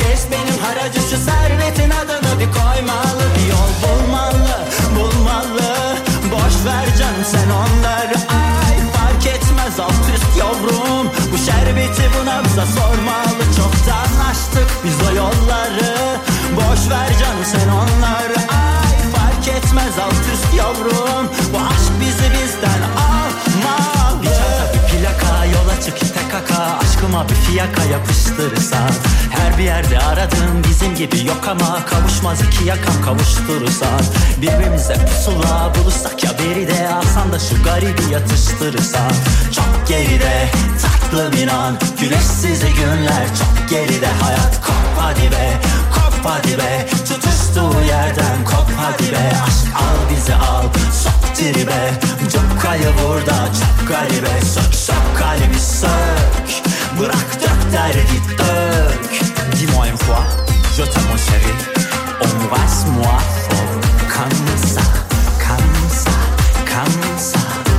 Kes benim haracı Şu servetin adını bir koymalı. Bir yol bulmalı bulmalı. Boş ver canım sen onları Ay. Fark etmez alt üst yavrum. Bu şerbeti buna bize sormalı. Çoktan açtık biz o yolları. Boş ver canım sen onları Ay. Fark etmez alt üst yavrum Aşkıma bir fiyaka yapıştırırsan Her bir yerde aradığım bizim gibi yok ama Kavuşmaz iki yakam kavuşturursan. Birbirimize pusula bulursak ya beri de Alsan da şu garibi yatıştırırsan. Çok geride tatlım inan Güneşsiz günler. Çok geride Hayat kop hadi be kop hadi be. Tutuştuğu yerden kop hadi be. Aşk al bizi al sok tribe Çok kayı burada çok garibe. Sök sök kalbi sök Bırak dök derdi dök Dis-moi une fois Je t'aime mon chéri. Embrasse-moi fort. Comme ça Comme ça Comme ça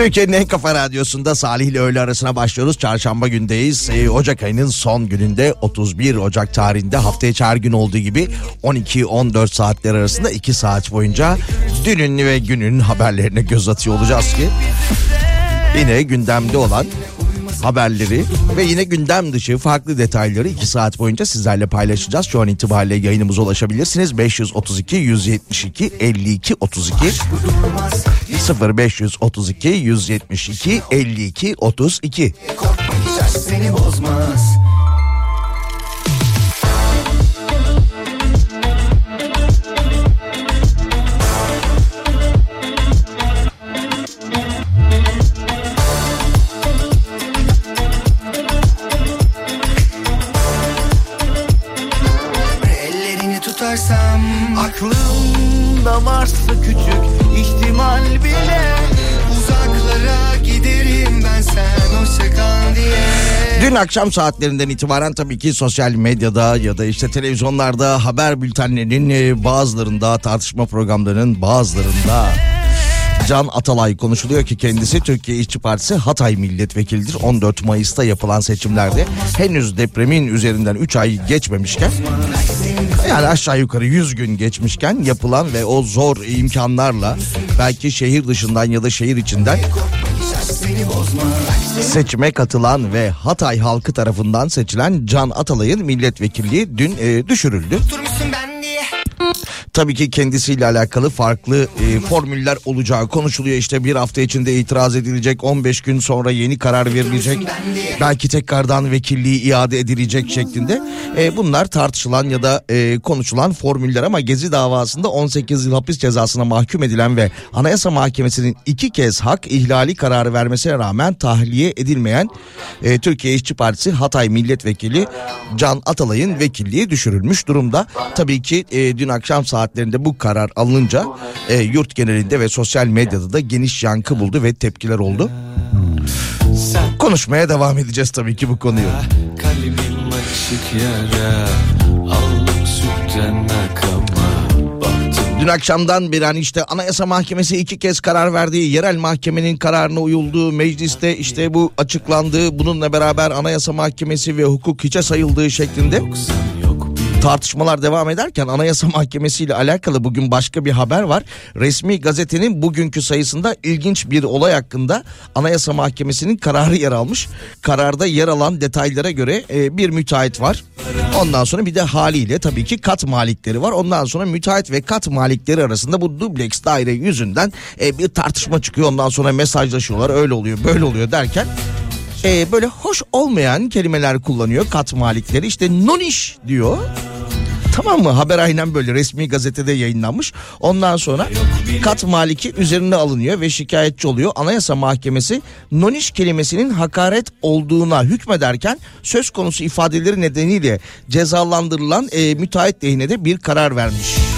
Türkiye'nin en kafa radyosunda Salih ile öğle arasına başlıyoruz. Çarşamba gündeyiz. Ee, Ocak ayının son gününde 31 Ocak tarihinde haftaya her gün olduğu gibi 12-14 saatler arasında 2 saat boyunca dünün ve günün haberlerine göz atıyor olacağız ki yine gündemde olan haberleri ve yine gündem dışı farklı detayları 2 saat boyunca sizlerle paylaşacağız. Şu an itibariyle yayınımıza ulaşabilirsiniz. 532 172 52 32 0532 172 52 32 Korkma hiç aşk seni bozmaz Aklımda varsa küçük ihtimal bile Uzaklara giderim ben sen hoşça kal diye Dün akşam saatlerinden itibaren tabii ki sosyal medyada ya da işte televizyonlarda haber bültenlerinin e, bazılarında tartışma programlarının bazılarında Can Atalay konuşuluyor ki kendisi Türkiye İşçi Partisi Hatay milletvekilidir. 14 Mayıs'ta yapılan seçimlerde henüz depremin üzerinden 3 ay geçmemişken yani aşağı yukarı 100 gün geçmişken yapılan ve o zor imkanlarla belki şehir dışından ya da şehir içinden seçime katılan ve Hatay halkı tarafından seçilen Can Atalay'ın milletvekilliği dün e, düşürüldü. Tabii ki kendisiyle alakalı farklı e, formüller olacağı konuşuluyor. İşte bir hafta içinde itiraz edilecek, 15 gün sonra yeni karar verilecek. Belki tekrardan vekilliği iade edilecek şeklinde. E, bunlar tartışılan ya da e, konuşulan formüller ama Gezi davasında 18 yıl hapis cezasına mahkum edilen ve Anayasa Mahkemesi'nin iki kez hak ihlali kararı vermesine rağmen tahliye edilmeyen e, Türkiye İşçi Partisi Hatay Milletvekili Can Atalay'ın vekilliği düşürülmüş durumda. Tabii ki e, dün akşam saatlerinde bu karar alınınca e, yurt genelinde ve sosyal medyada da geniş yankı buldu ve tepkiler oldu. Konuşmaya devam edeceğiz tabii ki bu konuyu. Kalbim açık yara Aldım sütten nakama Dün akşamdan beri hani işte Anayasa Mahkemesi iki kez karar verdiği, yerel mahkemenin kararına uyulduğu, mecliste işte bu açıklandığı, bununla beraber Anayasa Mahkemesi ve hukuk hiçe sayıldığı şeklinde bir tartışmalar devam ederken Anayasa Mahkemesi ile alakalı bugün başka bir haber var. Resmi gazetenin bugünkü sayısında ilginç bir olay hakkında Anayasa Mahkemesi'nin kararı yer almış. Kararda yer alan detaylara göre e, bir müteahhit var. Ondan sonra bir de haliyle tabii ki kat malikleri var. Ondan sonra müteahhit ve kat malikleri arasında bu dubleks daire yüzünden e, bir tartışma çıkıyor. Ondan sonra mesajlaşıyorlar öyle oluyor böyle oluyor derken e, böyle hoş olmayan kelimeler kullanıyor kat malikleri. İşte noniş diyor. Tamam mı? Haber aynen böyle resmi gazetede yayınlanmış. Ondan sonra kat maliki üzerine alınıyor ve şikayetçi oluyor. Anayasa Mahkemesi noniş kelimesinin hakaret olduğuna hükmederken söz konusu ifadeleri nedeniyle cezalandırılan e, müteahhit lehine de bir karar vermiş.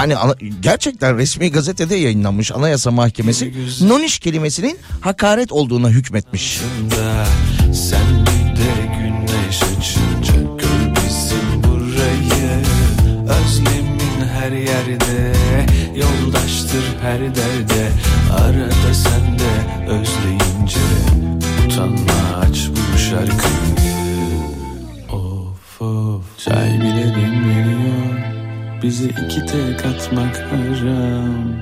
Yani ana- gerçekten resmi gazetede yayınlanmış Anayasa Mahkemesi noniş kelimesinin hakaret olduğuna hükmetmiş. Sen bir de güneş açınca Gör bizim burayı. Özlemin her yerde Yoldaştır her derde. Arada sen de özleyince Utanma aç bu şarkıyı. Of of. Çay bile demleniyor Bize iki tek atmak haram.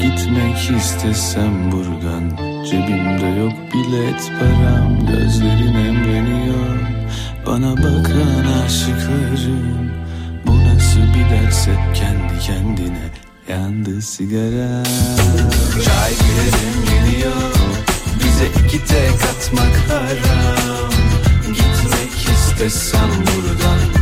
Gitmek istesem buradan Cebimde yok bilet param. Gözlerin emreniyor Bana bakan aşıklarım. Bu nasıl bir derse kendi kendine Yandı sigara. Çay bile demleniyor Bize iki tek atmak haram. Gitmek istesem buradan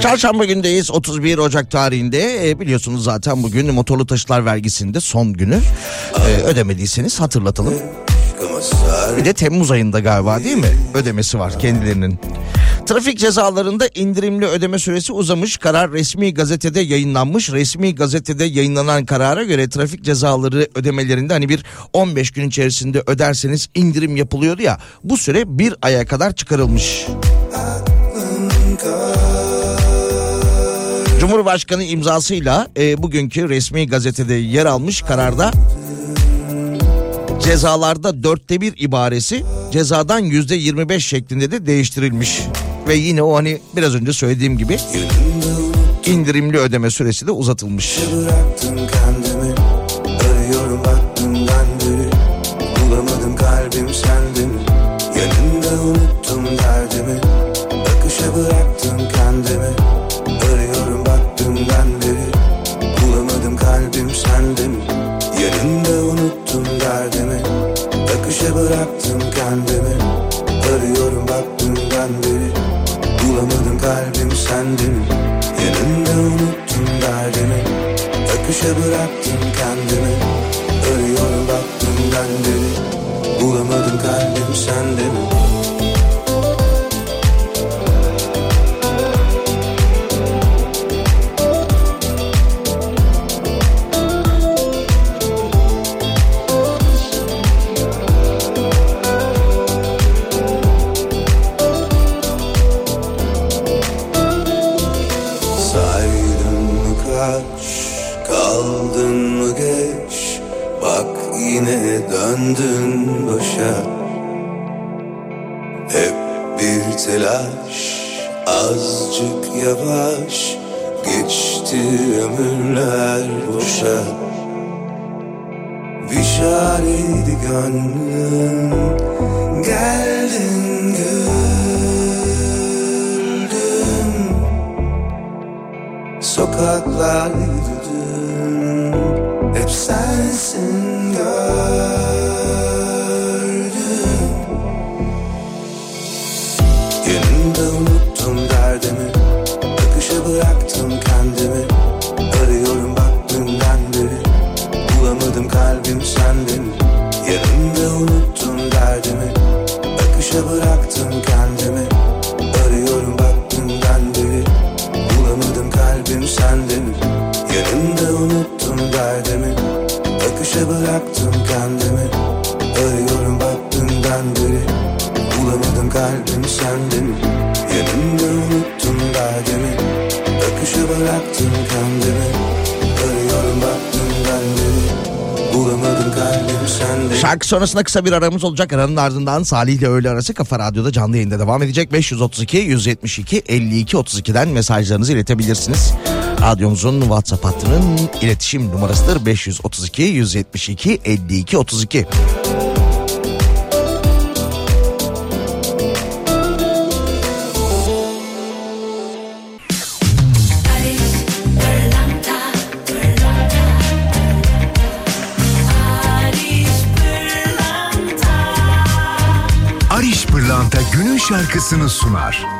Çarşamba gündeyiz 31 Ocak tarihinde E, biliyorsunuz zaten bugün motorlu taşıtlar vergisinde son günü E, ödemediyseniz hatırlatalım. Bir de Temmuz ayında galiba değil mi ödemesi var kendilerinin. Trafik cezalarında indirimli ödeme süresi uzamış. Karar resmi gazetede yayınlanmış. Resmi gazetede yayınlanan karara göre trafik cezaları ödemelerinde hani bir 15 gün içerisinde öderseniz indirim yapılıyordu ya. Bu süre bir aya kadar çıkarılmış. Cumhurbaşkanı imzasıyla e, bugünkü resmi gazetede yer almış kararda cezalarda dörtte bir ibaresi cezadan yüzde 25 şeklinde de değiştirilmiş. Ve yine o hani biraz önce söylediğim gibi indirimli ödeme süresi de uzatılmış. Bıraktım kendimi Akışa bıraktım kendimi Arıyorum baktığımdan beri Bulamadım kalbim sende mi sonrasında kısa bir aramız olacak. Aranın ardından Salih ile öğle arası Kafa Radyo'da canlı yayında devam edecek. 532 172 52 32'den mesajlarınızı iletebilirsiniz. Radyomuzun WhatsApp hattının iletişim numarasıdır 532 172 52 32. şarkısını sunar.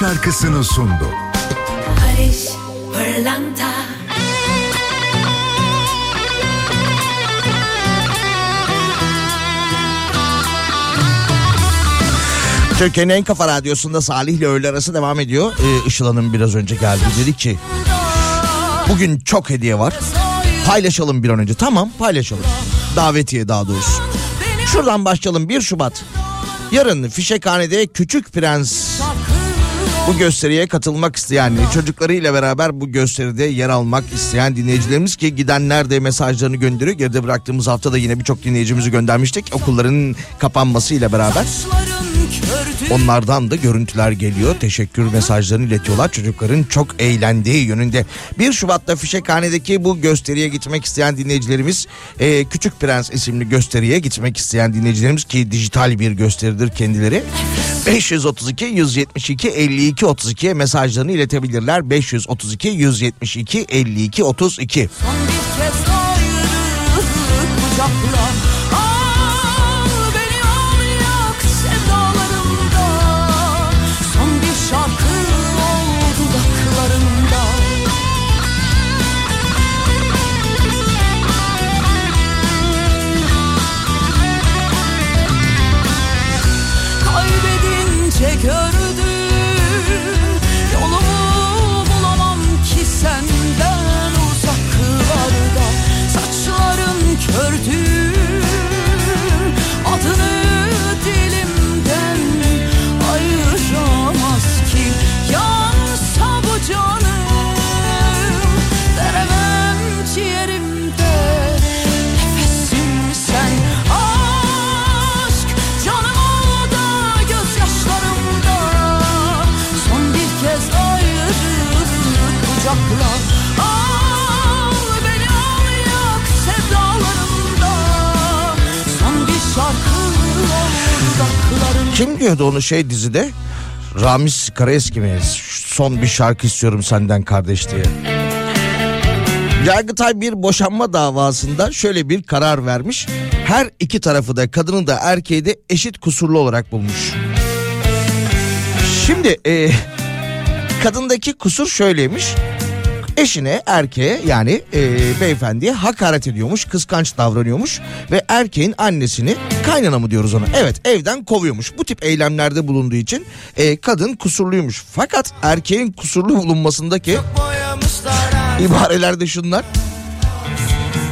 Şarkısını sundu. Barış Pırlanta Türkiye'nin en kafa radyosunda Salih ile öğle arası devam ediyor. Ee, Işıl Hanım biraz önce geldi dedi ki bugün çok hediye var. Paylaşalım bir an önce. Tamam paylaşalım. Davetiye daha doğrusu. Şuradan başlayalım 1 Şubat. Yarın Fişekhane'de Küçük Prens bu gösteriye katılmak isteyen çocuklarıyla beraber bu gösteride yer almak isteyen dinleyicilerimiz ki gidenler de mesajlarını gönderiyor. Geride bıraktığımız hafta da yine birçok dinleyicimizi göndermiştik. Okulların kapanmasıyla beraber onlardan da görüntüler geliyor. Teşekkür mesajlarını iletiyorlar. Çocukların çok eğlendiği yönünde. 1 Şubat'ta Fişekhane'deki bu gösteriye gitmek isteyen dinleyicilerimiz e, Küçük Prens isimli gösteriye gitmek isteyen dinleyicilerimiz ki dijital bir gösteridir kendileri. 532 172 52 32 mesajlarını iletebilirler. 532 172 52 32. Son bir kez ayrı diyordu onu şey dizide? Ramiz Karaeski mi? Son bir şarkı istiyorum senden kardeş diye. Yargıtay bir boşanma davasında şöyle bir karar vermiş. Her iki tarafı da kadını da erkeği de eşit kusurlu olarak bulmuş. Şimdi e, kadındaki kusur şöyleymiş. Eşine erkeğe yani e, beyefendiye hakaret ediyormuş, kıskanç davranıyormuş ve erkeğin annesini kaynana mı diyoruz ona? Evet evden kovuyormuş. Bu tip eylemlerde bulunduğu için e, kadın kusurluymuş. Fakat erkeğin kusurlu bulunmasındaki ibarelerde şunlar.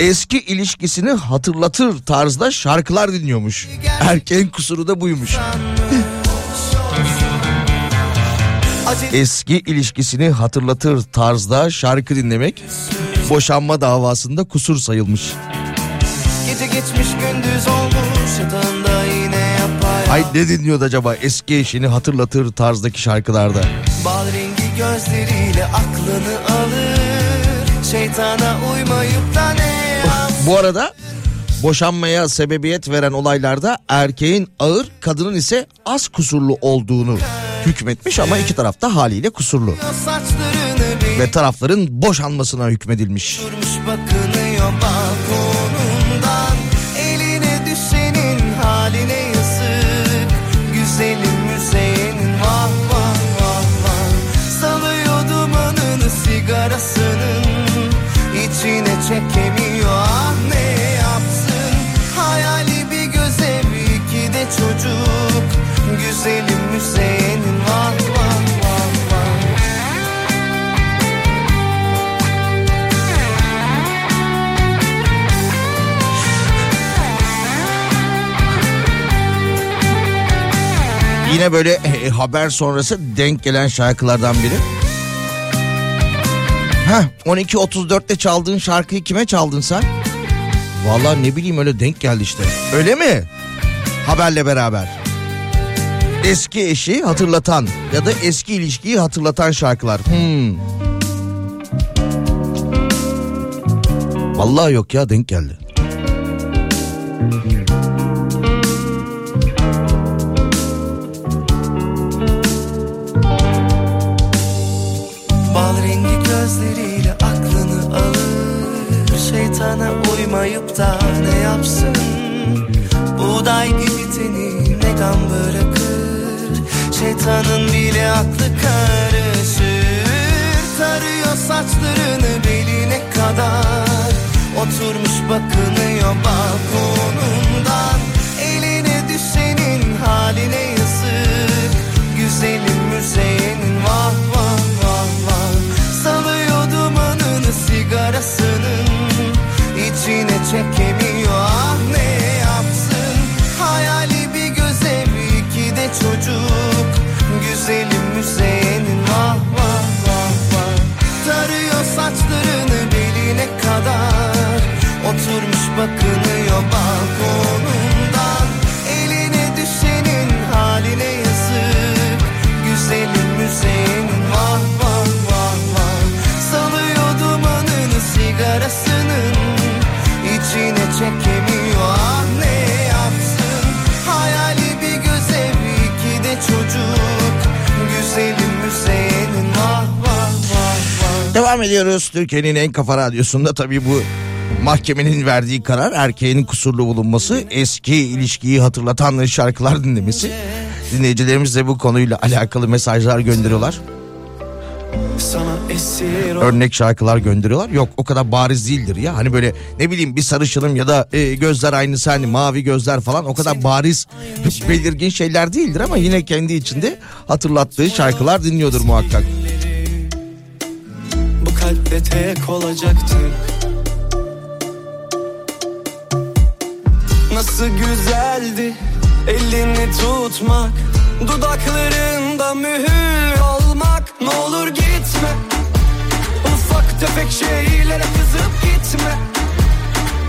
Eski ilişkisini hatırlatır tarzda şarkılar dinliyormuş. Erkeğin kusuru da buymuş. Eski ilişkisini hatırlatır tarzda şarkı dinlemek boşanma davasında kusur sayılmış. Gece geçmiş gündüz olmuş yatağında yine yapay Ay ne dinliyordu acaba eski eşini hatırlatır tarzdaki şarkılarda? Bal rengi gözleriyle aklını alır Şeytana uymayıp da ne Bu arada boşanmaya sebebiyet veren olaylarda erkeğin ağır kadının ise az kusurlu olduğunu hükmetmiş ama iki tarafta haliyle kusurlu. Ve tarafların boşanmasına hükmedilmiş. durmuş bakınıyor balkonundan Yine böyle e, haber sonrası denk gelen şarkılardan biri. Heh 12.34'te çaldığın şarkıyı kime çaldın sen? Vallahi ne bileyim öyle denk geldi işte. Öyle mi? Haberle beraber. Eski eşi hatırlatan ya da eski ilişkiyi hatırlatan şarkılar. Hmm. Vallahi yok ya denk geldi. Şeytana uymayıp da ne yapsın? Buğday gibi teni ne gam bırakır? Şeytanın bile aklı karışır. Tarıyor saçlarını beline kadar. Oturmuş bakınıyor balkonundan. Eline düşenin haline yazık. Güzelim müzeyenin vah vah vah vah. Salıyor dumanını sigarasının 당신의 책임이 Devam ediyoruz. Türkiye'nin en kafa radyosunda tabii bu mahkemenin verdiği karar erkeğin kusurlu bulunması, eski ilişkiyi hatırlatan şarkılar dinlemesi. Dinleyicilerimiz de bu konuyla alakalı mesajlar gönderiyorlar. Örnek şarkılar gönderiyorlar. Yok o kadar bariz değildir ya. Hani böyle ne bileyim bir sarışınım ya da e, gözler aynısı hani mavi gözler falan o kadar bariz belirgin şeyler değildir ama yine kendi içinde hatırlattığı şarkılar dinliyordur muhakkak. Kalpte tek olacaktık. Nasıl güzeldi elini tutmak Dudaklarında mühür olmak. Ne olur gitme Ufak tefek şeylere kızıp gitme.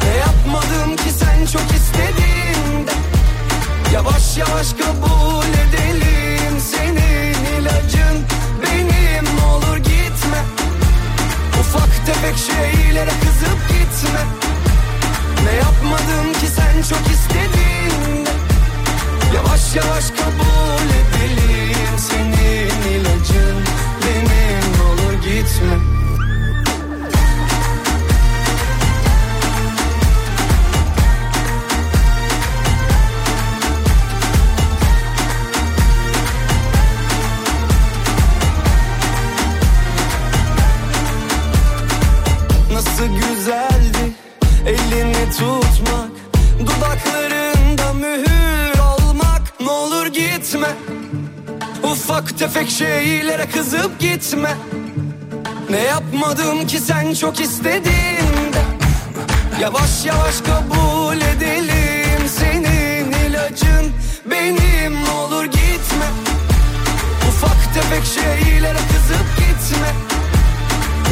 Ne yapmadım ki sen çok istediğinde? Yavaş yavaş kabul edelim Ufak tefek şeylere kızıp gitme. Ne yapmadım ki sen çok istediğinde Yavaş yavaş kabul edelim Senin ilacın. Benim olur gitme Nasıl güzeldi elini tutmak Dudaklarında mühür olmak Ne olur gitme Ufak tefek şeylere kızıp gitme. Ne yapmadım ki sen çok istediğinde? Yavaş yavaş kabul edelim Senin ilacın. Benim Ne olur gitme Ufak tefek şeylere kızıp gitme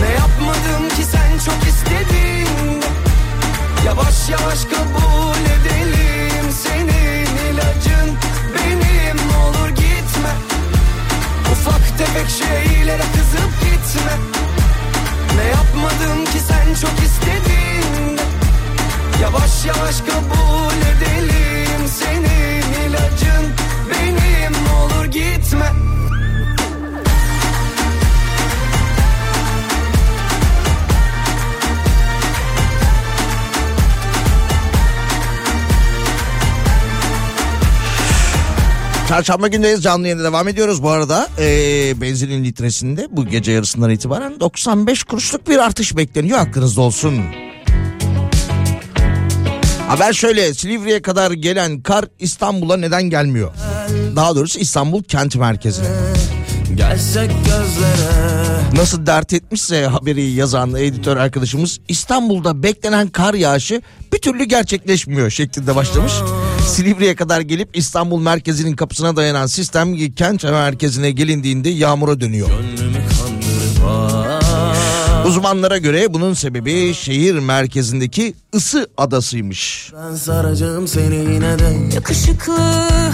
ne yapmadım ki sen çok istediğinde Yavaş yavaş kabul edelim. Senin ilacın benim. Olur gitme. Ufak tefek şeylere kızıp gitme Çarşamba gündeyiz canlı yayına devam ediyoruz. Bu arada eee, benzinin litresinde bu gece yarısından itibaren 95 kuruşluk bir artış bekleniyor. Hakkınızda olsun. Haber şöyle Silivri'ye kadar gelen kar İstanbul'a neden gelmiyor? Daha doğrusu İstanbul kent merkezine. Gelsek gözlere Nasıl dert etmişse haberi yazan editör arkadaşımız İstanbul'da beklenen kar yağışı bir türlü gerçekleşmiyor şeklinde başlamış. Silivri'ye kadar gelip İstanbul merkezinin kapısına dayanan sistem kent merkezine gelindiğinde yağmura dönüyor. Uzmanlara göre bunun sebebi şehir merkezindeki ısı adasıymış. Ben saracağım seni yine de Yakışıklı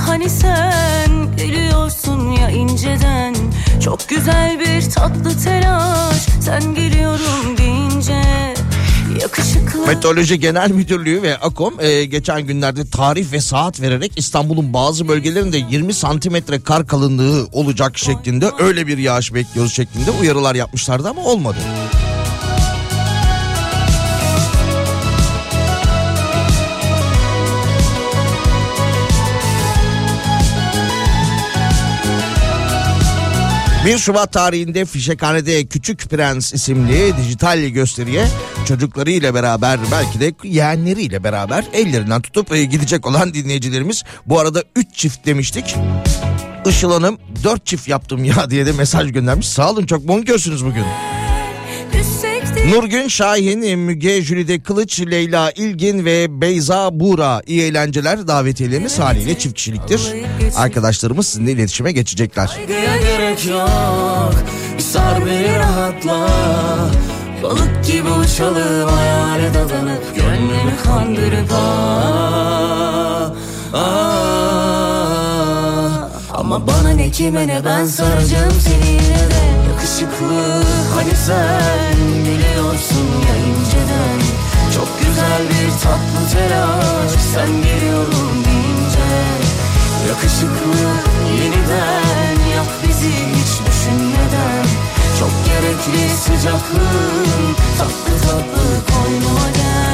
hani sen gülüyorsun ya inceden Çok güzel bir tatlı telaş sen geliyorum Yakışıklı Meteoroloji Genel Müdürlüğü ve AKOM e, geçen günlerde tarih ve saat vererek İstanbul'un bazı bölgelerinde 20 santimetre kar kalınlığı olacak şeklinde öyle bir yağış bekliyoruz şeklinde uyarılar yapmışlardı ama olmadı. 1 Şubat tarihinde Fişekhane'de Küçük Prens isimli dijital gösteriye çocuklarıyla beraber belki de yeğenleriyle beraber ellerinden tutup e, gidecek olan dinleyicilerimiz. Bu arada 3 çift demiştik. Işıl Hanım 4 çift yaptım ya diye de mesaj göndermiş. Sağ olun çok bonkörsünüz bugün. Nurgün Şahin, Müge Jülide Kılıç, Leyla İlgin ve Beyza Buğra iyi eğlenceler davetiyeleriniz haliyle çift kişiliktir. Arkadaşlarımız sizinle iletişime geçecekler. Gerek yok sar beni rahatla Balık gibi uçalım hayale dadanıp Gönlümü kandırıp ah, ah. Ama bana ne kime ne ben saracağım seni yine de Yakışıklı hani sen biliyorsun ya inceden. Çok güzel bir tatlı telaş. Sen geliyorum deyince. Yakışıklı yeniden yap bizi hiç düşünmeden. Çok gerekli sıcaklığın tatlı tatlı koynuma gel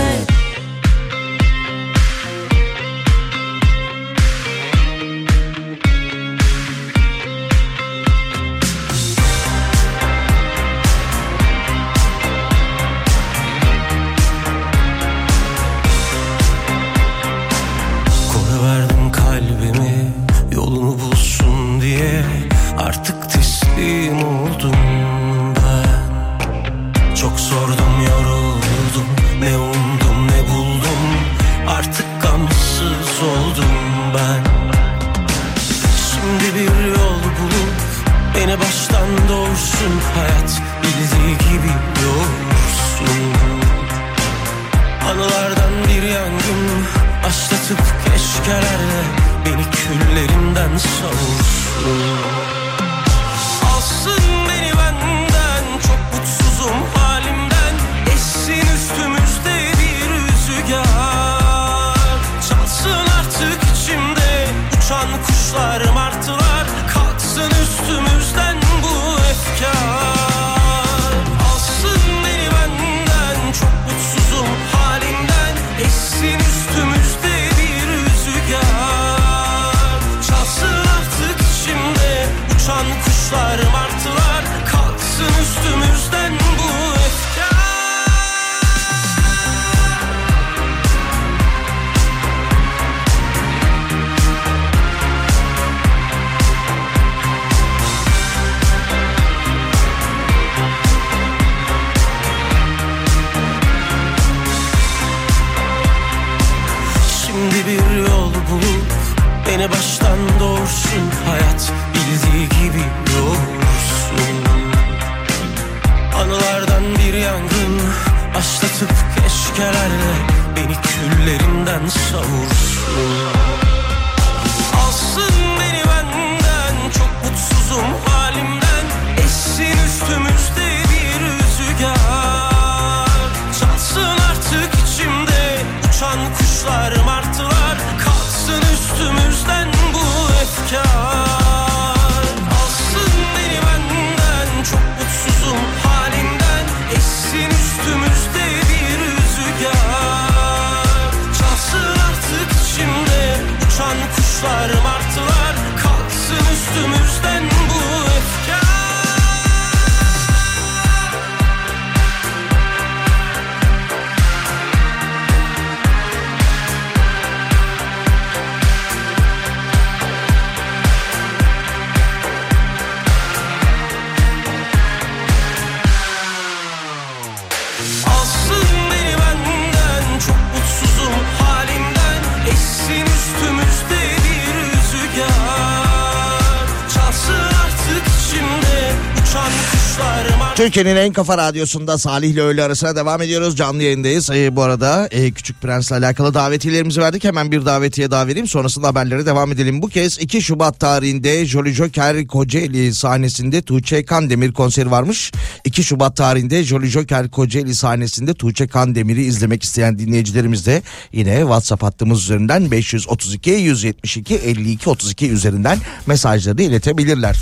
Türkiye'nin en kafa radyosunda Salih ile öğle arasına devam ediyoruz. Canlı yayındayız. Ee, bu arada e, Küçük Prens'le alakalı davetiyelerimizi verdik. Hemen bir davetiye daha vereyim. Sonrasında haberlere devam edelim. Bu kez 2 Şubat tarihinde Jolly Joker Kocaeli sahnesinde Tuğçe Kandemir konseri varmış. 2 Şubat tarihinde Jolly Joker Kocaeli sahnesinde Tuğçe Kandemir'i izlemek isteyen dinleyicilerimiz de yine WhatsApp hattımız üzerinden 532 172 52 32 üzerinden mesajları iletebilirler.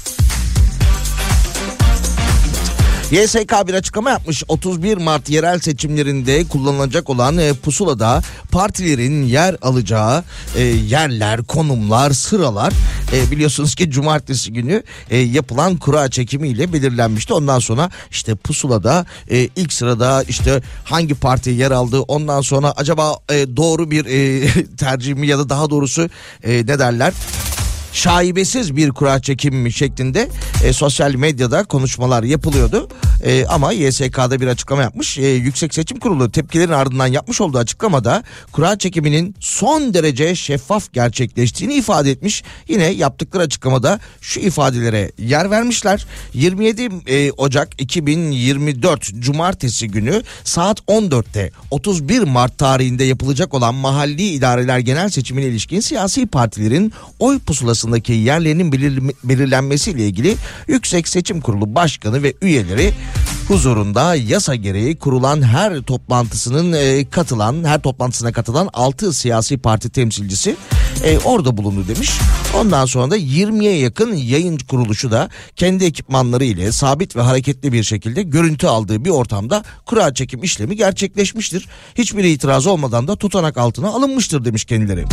YSK bir açıklama yapmış. 31 Mart yerel seçimlerinde kullanılacak olan e, pusulada partilerin yer alacağı e, yerler, konumlar, sıralar e, biliyorsunuz ki cumartesi günü e, yapılan kura çekimiyle belirlenmişti. Ondan sonra işte pusulada e, ilk sırada işte hangi parti yer aldığı ondan sonra acaba doğru bir e, tercih mi ya da daha doğrusu ne derler şaibesiz bir kura çekimi şeklinde e, sosyal medyada konuşmalar yapılıyordu. E, ama YSK'da bir açıklama yapmış. E, Yüksek Seçim Kurulu tepkilerin ardından yapmış olduğu açıklamada kura çekiminin son derece şeffaf gerçekleştiğini ifade etmiş. Yine yaptıkları açıklamada şu ifadelere yer vermişler. 27 e, Ocak 2024 Cumartesi günü saat 14'te 31 Mart tarihinde yapılacak olan mahalli idareler genel seçimine ilişkin siyasi partilerin oy pusulasındaki yerlerinin belir- belirlenmesiyle ilgili Yüksek Seçim Kurulu Başkanı ve üyeleri huzurunda yasa gereği kurulan her toplantısının e, katılan her toplantısına katılan 6 siyasi parti temsilcisi e, orada bulundu demiş. Ondan sonra da 20'ye yakın yayın kuruluşu da kendi ekipmanları ile sabit ve hareketli bir şekilde görüntü aldığı bir ortamda kura çekim işlemi gerçekleşmiştir. Hiçbir itiraz olmadan da tutanak altına alınmıştır demiş kendileri.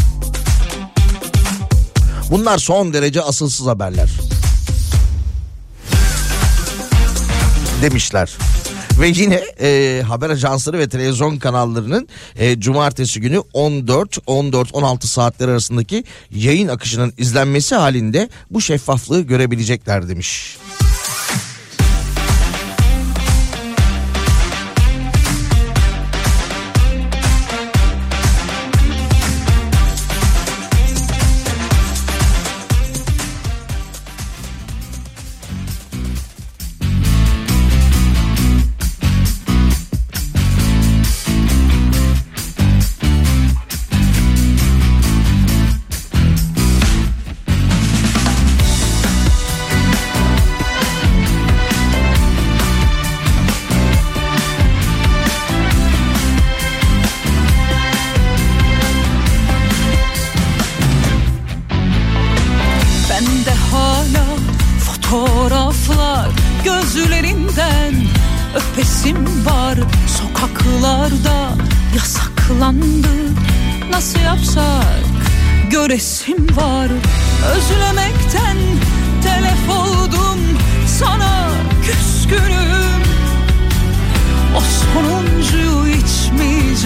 Bunlar son derece asılsız haberler. Demişler. Ve yine e, haber ajansları ve televizyon kanallarının e, cumartesi günü 14 14 16 saatler arasındaki yayın akışının izlenmesi halinde bu şeffaflığı görebilecekler demiş. Bende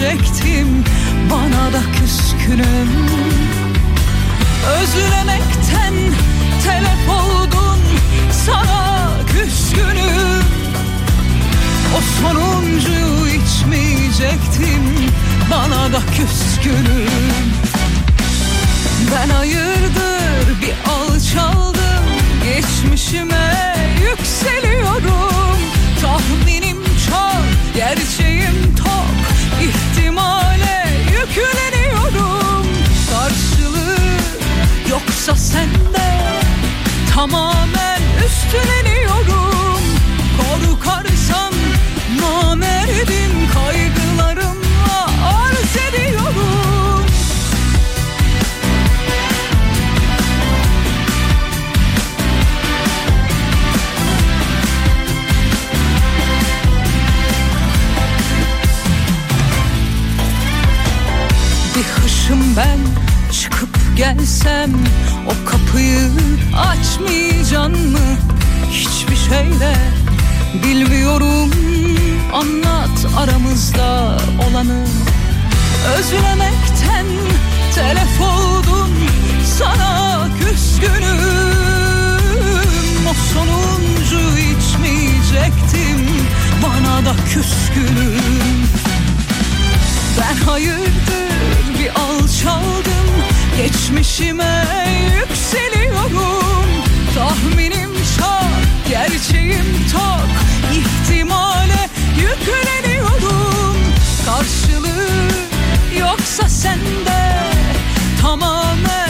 içmeyecektim bana da küskünüm. Özlemekten telef oldun sana küskünüm. O sonuncuyu içmeyecektim bana da küskünüm. Ben hayırdır bir alçaldım geçmişime yükseliyorum. Tahminim çok gerçeğim tok ihtimale yükleniyorum. Karşılığı yoksa sende tamamen üstleniyorum. Korkarsan namerdim kaygılarımla ben çıkıp gelsem O kapıyı açmayacan mı? Hiçbir şeyle bilmiyorum. Anlat aramızda olanı. Özlemekten telef oldum. Sana küskünüm. O sonuncu içmeyecektim. Bana da küskünüm ben hayırdır bir alçaldım Geçmişime yükseliyorum. Tahminim çok, gerçeğim tok İhtimale yükleniyorum. Karşılığı yoksa sende Tamamen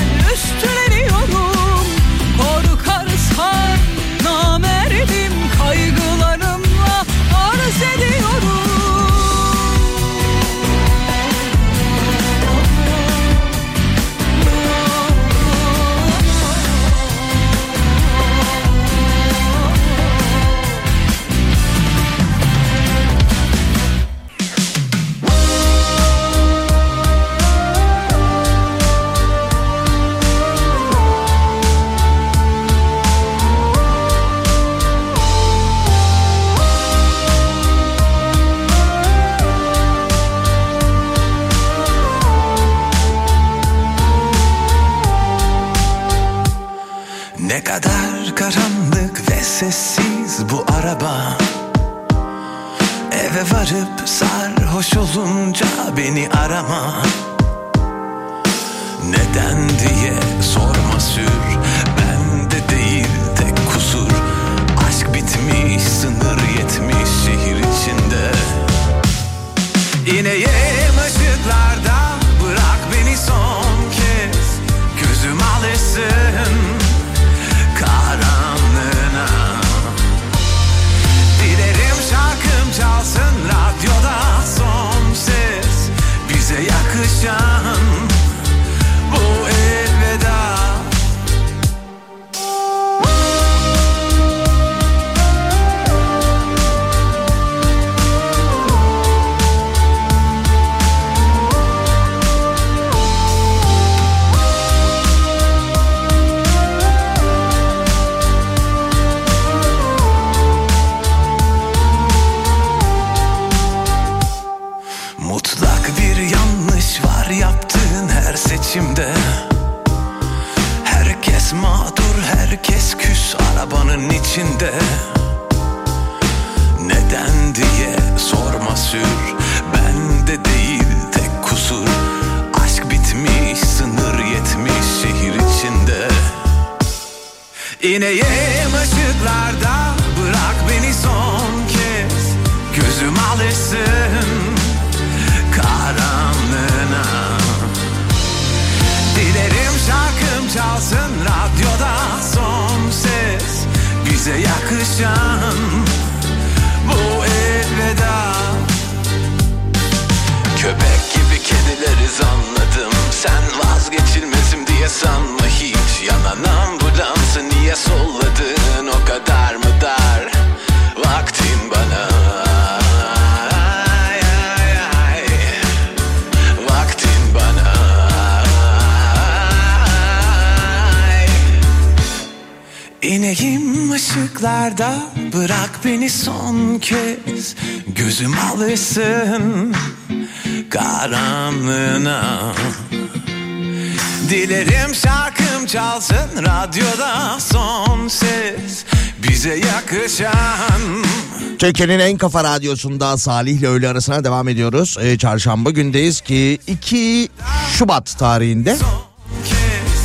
Türkiye'nin en kafa radyosunda Salih ile öğle arasına devam ediyoruz. Ee, çarşamba gündeyiz ki 2 Şubat tarihinde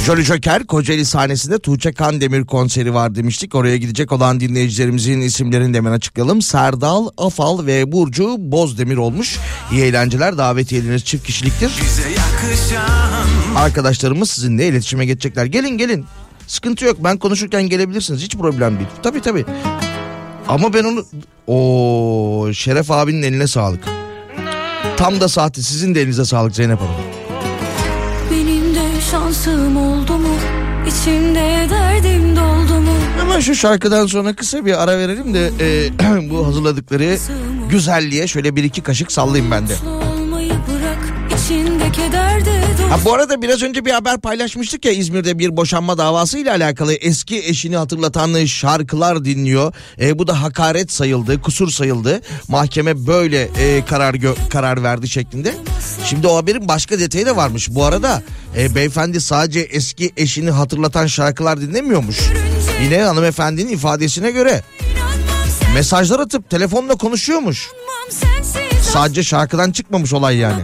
Jolly Joker Kocaeli sahnesinde Tuğçe Kandemir konseri var demiştik. Oraya gidecek olan dinleyicilerimizin isimlerini de hemen açıklayalım. Serdal Afal ve Burcu Bozdemir olmuş. İyi eğlenceler davetiyeleriniz çift kişiliktir. Arkadaşlarımız sizinle iletişime geçecekler. Gelin gelin. Sıkıntı yok ben konuşurken gelebilirsiniz hiç problem değil. Tabii tabii. Ama ben onu... o Şeref abinin eline sağlık. Tam da saati sizin de elinize sağlık Zeynep Hanım. Benim de şansım oldu mu? İçimde derdim doldu mu? Hemen şu şarkıdan sonra kısa bir ara verelim de e, bu hazırladıkları güzelliğe şöyle bir iki kaşık sallayayım ben de. Ha bu arada biraz önce bir haber paylaşmıştık ya İzmir'de bir boşanma davası ile alakalı eski eşini hatırlatan şarkılar dinliyor. E, bu da hakaret sayıldı, kusur sayıldı. Mahkeme böyle e, karar gö- karar verdi şeklinde. Şimdi o haberin başka detayı da varmış. Bu arada e, beyefendi sadece eski eşini hatırlatan şarkılar dinlemiyormuş. Yine hanımefendinin ifadesine göre mesajlar atıp telefonla konuşuyormuş. Sadece şarkıdan çıkmamış olay yani.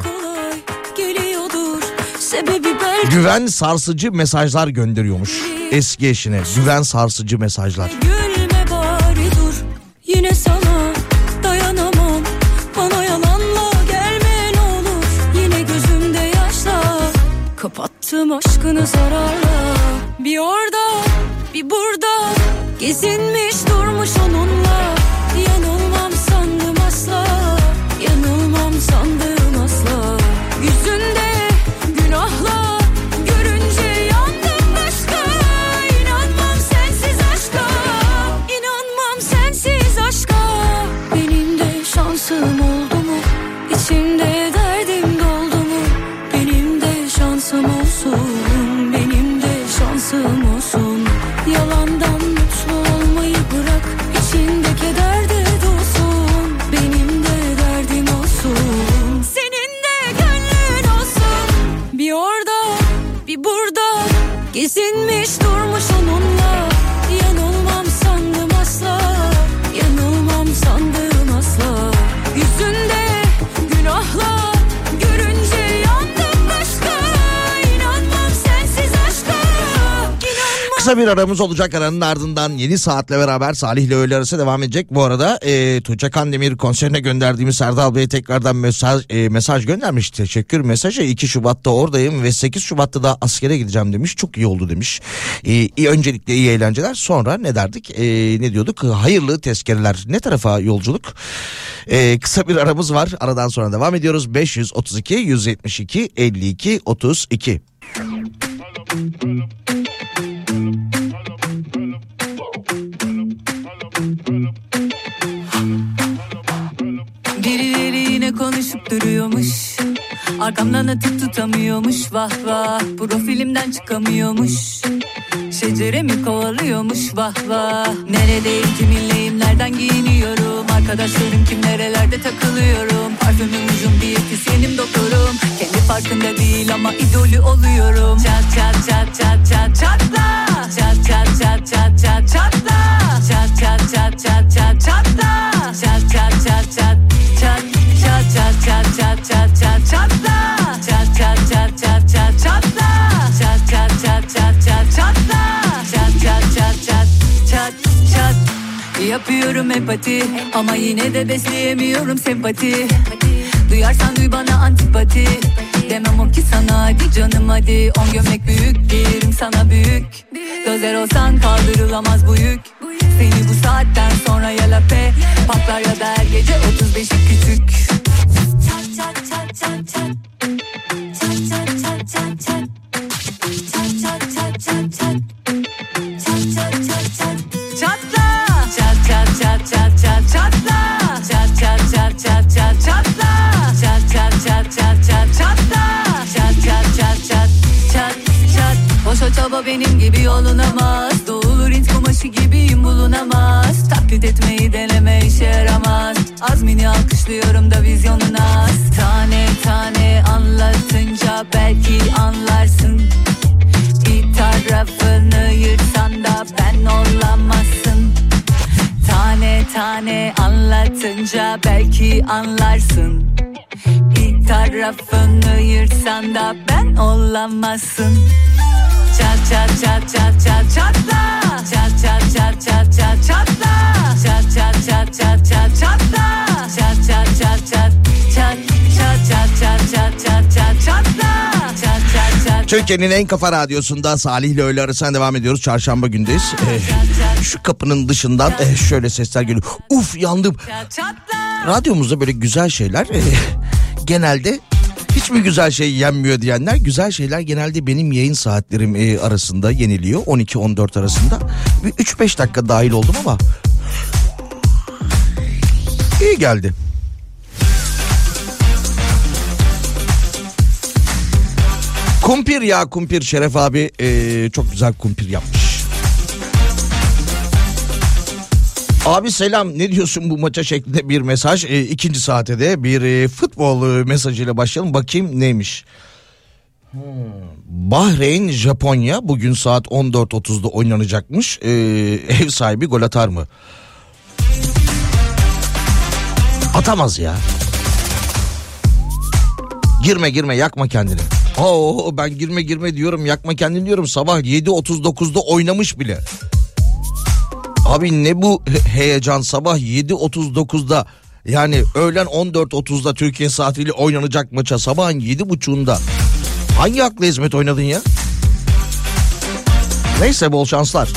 Güven sarsıcı mesajlar gönderiyormuş eski eşine. Güven sarsıcı mesajlar. Gülme bari dur. Yine sana dayanamam. Bana yalanla gelme ne olur. Yine gözümde yaşlar. Kapattım aşkını zararla. Bir orada bir burada. Gezinmiş durmuş onunla burada gezinmiş dur. Kısa bir aramız olacak aranın ardından yeni saatle beraber Salih ile öğle arası devam edecek. Bu arada e, Tuğçe Kandemir konserine gönderdiğimiz Serdal Bey'e tekrardan mesaj, e, mesaj göndermiş. Teşekkür mesajı 2 Şubat'ta oradayım ve 8 Şubat'ta da askere gideceğim demiş. Çok iyi oldu demiş. E, öncelikle iyi eğlenceler sonra ne derdik e, ne diyorduk hayırlı tezkereler. Ne tarafa yolculuk? E, kısa bir aramız var aradan sonra devam ediyoruz. 532 172 52 32 konuşup duruyormuş. Arkamdan atıp tutamıyormuş. Vah vah Profilimden çıkamıyormuş. Şeceremi kovalıyormuş? Vah vah. Neredeyim kiminleyim nereden giyiniyorum? Arkadaşlarım kim nerelerde takılıyorum? Parfümüm ucum diyetisyenim doktorum. Kendi farkında değil ama idolü oluyorum. Çat çat çat çat çat çatla. Çat çat çat çat çat çatla. Çat çat çat çat Yapıyorum empati ama yine de besleyemiyorum sempati. Duyarsan duy bana antipati. Demem o ki sana hadi canım hadi. On gömlek büyük giyerim sana büyük. Gözler olsan kaldırılamaz bu yük. Seni bu saatten sonra ya lape Patlar ya da her gece 35'i küçük Benim gibi yolunamaz Doğulur int kumaşı gibiyim bulunamaz. Taklit etmeyi deneme işe yaramaz. Azmini alkışlıyorum da vizyonun az Tane tane anlatınca belki anlarsın. Bir tarafını yırtsan da ben olamazsın. Tane tane anlatınca belki anlarsın. Bir tarafını yırtsan da ben olamazsın Çat çat çat çat çat çatla Çat çat çat çat çat çatla Çat çat çat çat çat çatla Çat çat çat çat çat çat çat çat çat çat çat çatla Çat çat çat Türkiye'nin en kafa radyosunda Salih ile öğle arasına devam ediyoruz. Çarşamba gündeyiz. Ee, şu kapının dışından e, şöyle sesler geliyor. Uf yandım. Radyomuzda böyle güzel şeyler e, genelde hiç mi güzel şey yenmiyor diyenler güzel şeyler genelde benim yayın saatlerim e, arasında yeniliyor 12-14 arasında bir 3-5 dakika dahil oldum ama iyi geldi. Kumpir ya kumpir Şeref abi e, çok güzel kumpir yapmış. Abi selam ne diyorsun bu maça şeklinde bir mesaj. E, ikinci saate de bir e, futbol e, mesajıyla başlayalım. Bakayım neymiş. Hmm. Bahreyn Japonya bugün saat 14.30'da oynanacakmış. E, ev sahibi gol atar mı? Atamaz ya. Girme girme yakma kendini. Oo ben girme girme diyorum yakma kendini diyorum. Sabah 7.39'da oynamış bile. Abi ne bu he- heyecan sabah 7.39'da yani öğlen 14.30'da Türkiye saatiyle oynanacak maça sabahın 7.30'unda. Hangi akla hizmet oynadın ya? Neyse bol şanslar.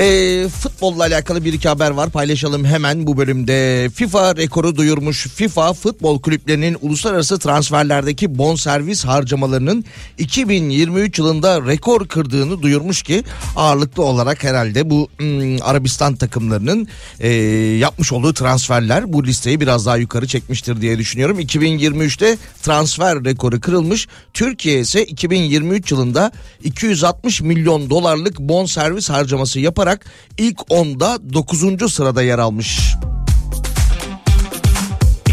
Ee, futbolla alakalı bir iki haber var paylaşalım hemen bu bölümde. FIFA rekoru duyurmuş. FIFA futbol kulüplerinin uluslararası transferlerdeki bonservis harcamalarının 2023 yılında rekor kırdığını duyurmuş ki ağırlıklı olarak herhalde bu hmm, Arabistan takımlarının e, yapmış olduğu transferler bu listeyi biraz daha yukarı çekmiştir diye düşünüyorum. 2023'te transfer rekoru kırılmış. Türkiye ise 2023 yılında 260 milyon dolarlık bonservis harcaması yaparak ilk 10'da 9. sırada yer almış.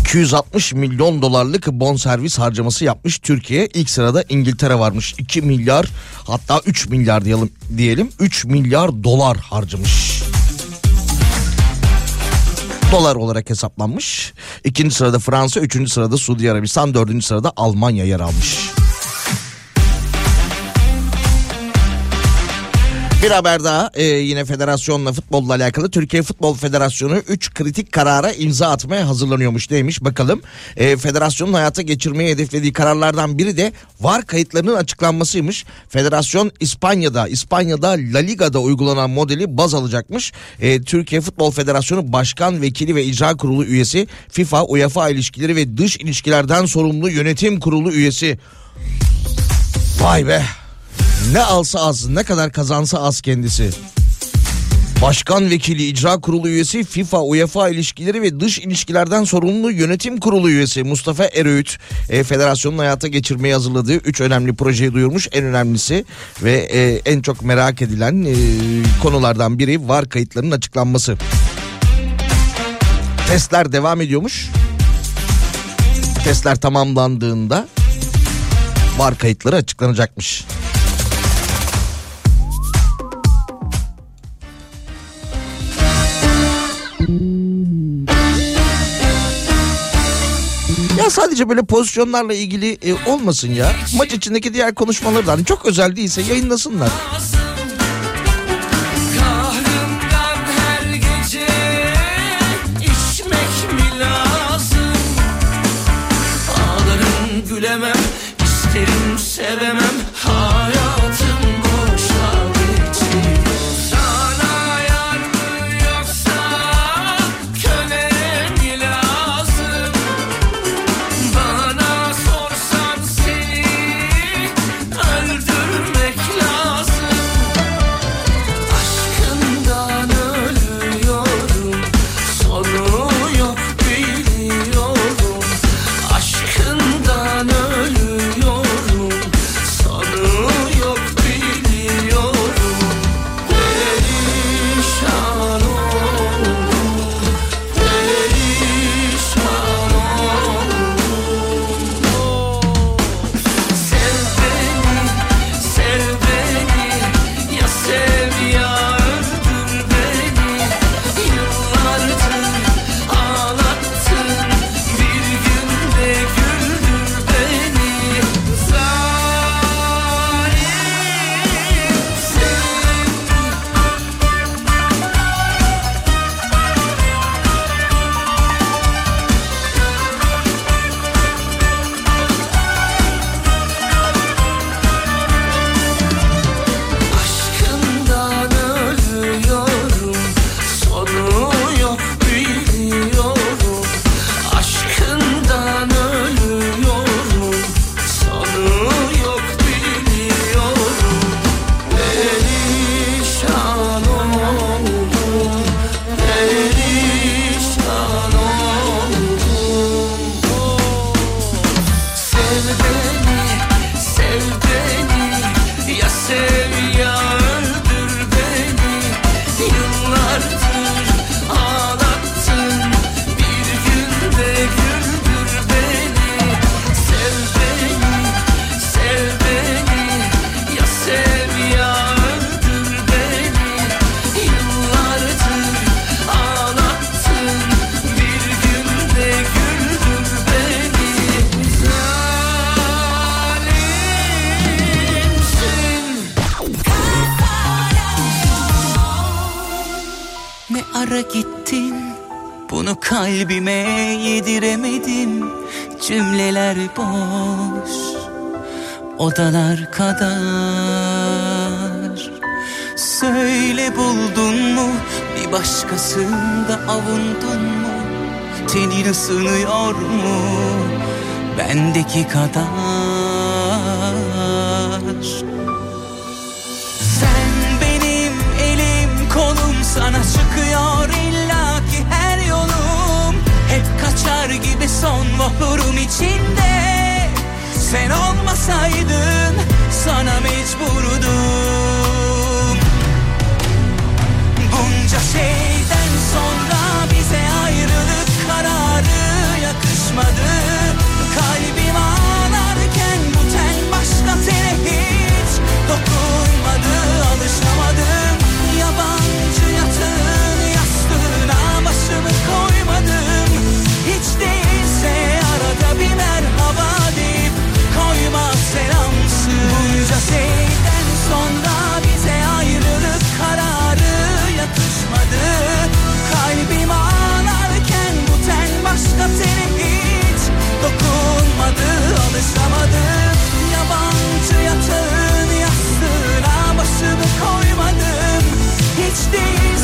260 milyon dolarlık bonservis harcaması yapmış Türkiye. İlk sırada İngiltere varmış. 2 milyar hatta 3 milyar diyelim diyelim 3 milyar dolar harcamış. Dolar olarak hesaplanmış. İkinci sırada Fransa, üçüncü sırada Suudi Arabistan, dördüncü sırada Almanya yer almış. Bir haber daha e, yine federasyonla futbolla alakalı Türkiye Futbol Federasyonu 3 kritik karara imza atmaya hazırlanıyormuş neymiş bakalım. E, federasyonun hayata geçirmeyi hedeflediği kararlardan biri de VAR kayıtlarının açıklanmasıymış. Federasyon İspanya'da İspanya'da La Liga'da uygulanan modeli baz alacakmış. E, Türkiye Futbol Federasyonu Başkan Vekili ve İcra Kurulu üyesi FIFA UEFA ilişkileri ve dış ilişkilerden sorumlu yönetim kurulu üyesi. Vay be. Ne alsa az, ne kadar kazansa az kendisi. Başkan vekili, icra kurulu üyesi, FIFA, UEFA ilişkileri ve dış ilişkilerden sorumlu yönetim kurulu üyesi Mustafa Eröğüt e, federasyonun hayata geçirmeye hazırladığı 3 önemli projeyi duyurmuş. En önemlisi ve e, en çok merak edilen e, konulardan biri var kayıtlarının açıklanması. Testler devam ediyormuş. Testler tamamlandığında var kayıtları açıklanacakmış. Ya sadece böyle pozisyonlarla ilgili e, olmasın ya. Maç içindeki diğer konuşmaları da hani çok özel değilse yayınlasınlar. Boş odalar kadar. Söyle buldun mu bir başkasında avundun mu? Tenin ısınıyor mu bendeki kadar? Sen benim elim kolum sana çıkıyor illaki her yolum. Hep kaçar gibi son vapurum içinde Sen olmasaydın sana mecburdum. Bunca şeyden sonra bize ayrılık kararı yakışmadı. Kalbim Sonra bize ayrılık kararı yatışmadı Kalbim ağlarken bu ten başka tenim hiç dokunmadı Alışamadım yabancı yatağın yastığına başımı koymadım. Hiç değil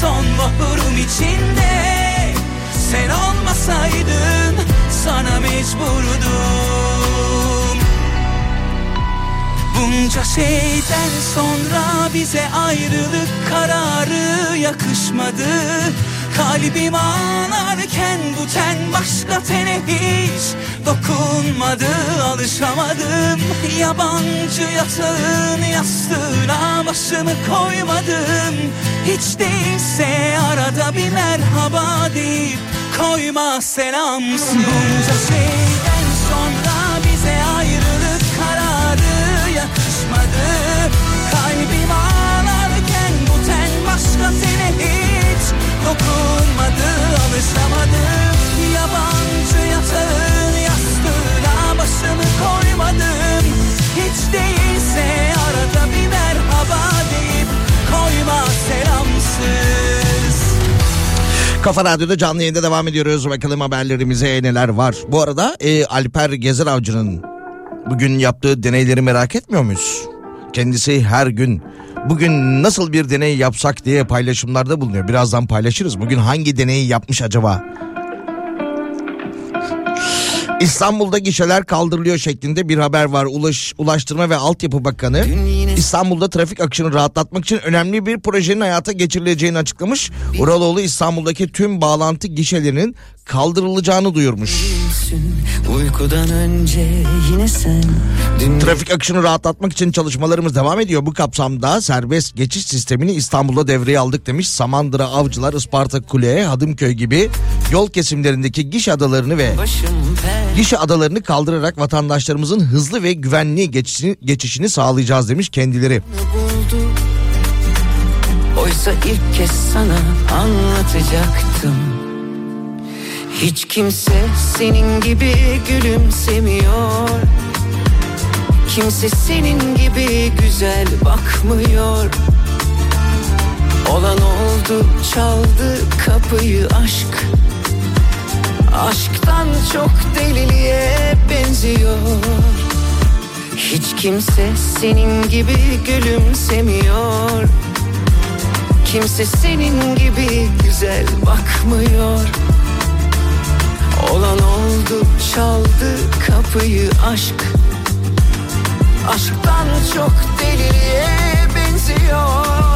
Sonbaharım içinde. Sen olmasaydın Sana mecburdum. Bunca şeyden sonra bize ayrılık kararı yakışmadı. Kalbim ağlarken bu ten başka tene hiç dokunmadı Alışamadım yabancı yatağın yastığına başımı koymadım. Hiç değilse arada bir merhaba deyip koyma selamsın Bunca şeyden sonra bize ayrılık kararı yakışmadı. Kalbim ağlarken bu ten başka tene hiç dokunmadı Alışamadım Kafa Radyo'da canlı yayında devam ediyoruz. Bakalım haberlerimize neler var. Bu arada e, Alper Gezer Avcı'nın bugün yaptığı deneyleri merak etmiyor muyuz? Kendisi her gün bugün nasıl bir deney yapsak diye paylaşımlarda bulunuyor. Birazdan paylaşırız. Bugün hangi deneyi yapmış acaba? İstanbul'da gişeler kaldırılıyor şeklinde bir haber var. Ulaş, Ulaştırma ve Altyapı Bakanı İstanbul'da trafik akışını rahatlatmak için önemli bir projenin hayata geçirileceğini açıklamış. Uraloğlu İstanbul'daki tüm bağlantı gişelerinin kaldırılacağını duyurmuş. Uykudan önce yine sen Trafik akışını rahatlatmak için çalışmalarımız devam ediyor. Bu kapsamda serbest geçiş sistemini İstanbul'da devreye aldık demiş. Samandıra, Avcılar, Isparta Kule, Hadımköy gibi yol kesimlerindeki gişe adalarını ve gişe adalarını kaldırarak vatandaşlarımızın hızlı ve güvenli geçişini, geçişini sağlayacağız demiş kendileri. buldu Oysa ilk kez sana anlatacaktım. Hiç kimse senin gibi gülümsemiyor. Kimse senin gibi güzel bakmıyor. Olan oldu çaldı kapıyı aşk. Aşktan çok deliliğe benziyor hiç kimse senin gibi gülümsemiyor. Kimse senin gibi güzel bakmıyor. Olan oldu çaldı kapıyı aşk. Aşktan çok deliliğe benziyor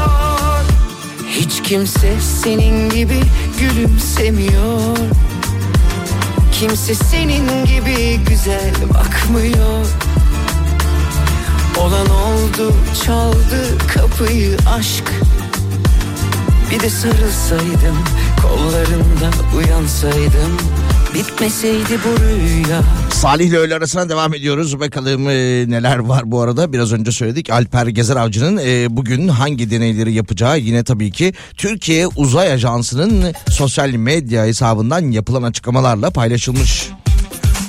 Hiç kimse senin gibi gülümsemiyor. Kimse senin gibi güzel bakmıyor. Olan oldu çaldı kapıyı aşk. Bir de sarılsaydım kollarında uyansaydım Bitmeseydi bu rüya Salih ile öğle arasına devam ediyoruz. Bakalım e, neler var bu arada. Biraz önce söyledik Alper Gezer Avcı'nın e, bugün hangi deneyleri yapacağı yine tabii ki Türkiye Uzay Ajansı'nın sosyal medya hesabından yapılan açıklamalarla paylaşılmış.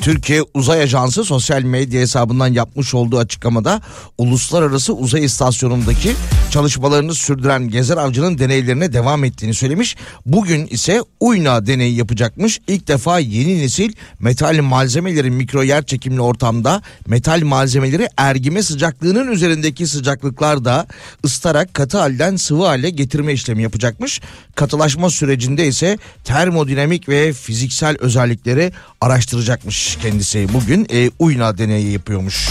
Türkiye Uzay Ajansı sosyal medya hesabından yapmış olduğu açıklamada uluslararası uzay istasyonundaki çalışmalarını sürdüren Gezer Avcı'nın deneylerine devam ettiğini söylemiş. Bugün ise Uyna deneyi yapacakmış. İlk defa yeni nesil metal malzemeleri mikro yer çekimli ortamda metal malzemeleri ergime sıcaklığının üzerindeki sıcaklıklarda ıstarak katı halden sıvı hale getirme işlemi yapacakmış. Katılaşma sürecinde ise termodinamik ve fiziksel özellikleri araştıracakmış kendisi. Bugün e, Uyna deneyi yapıyormuş.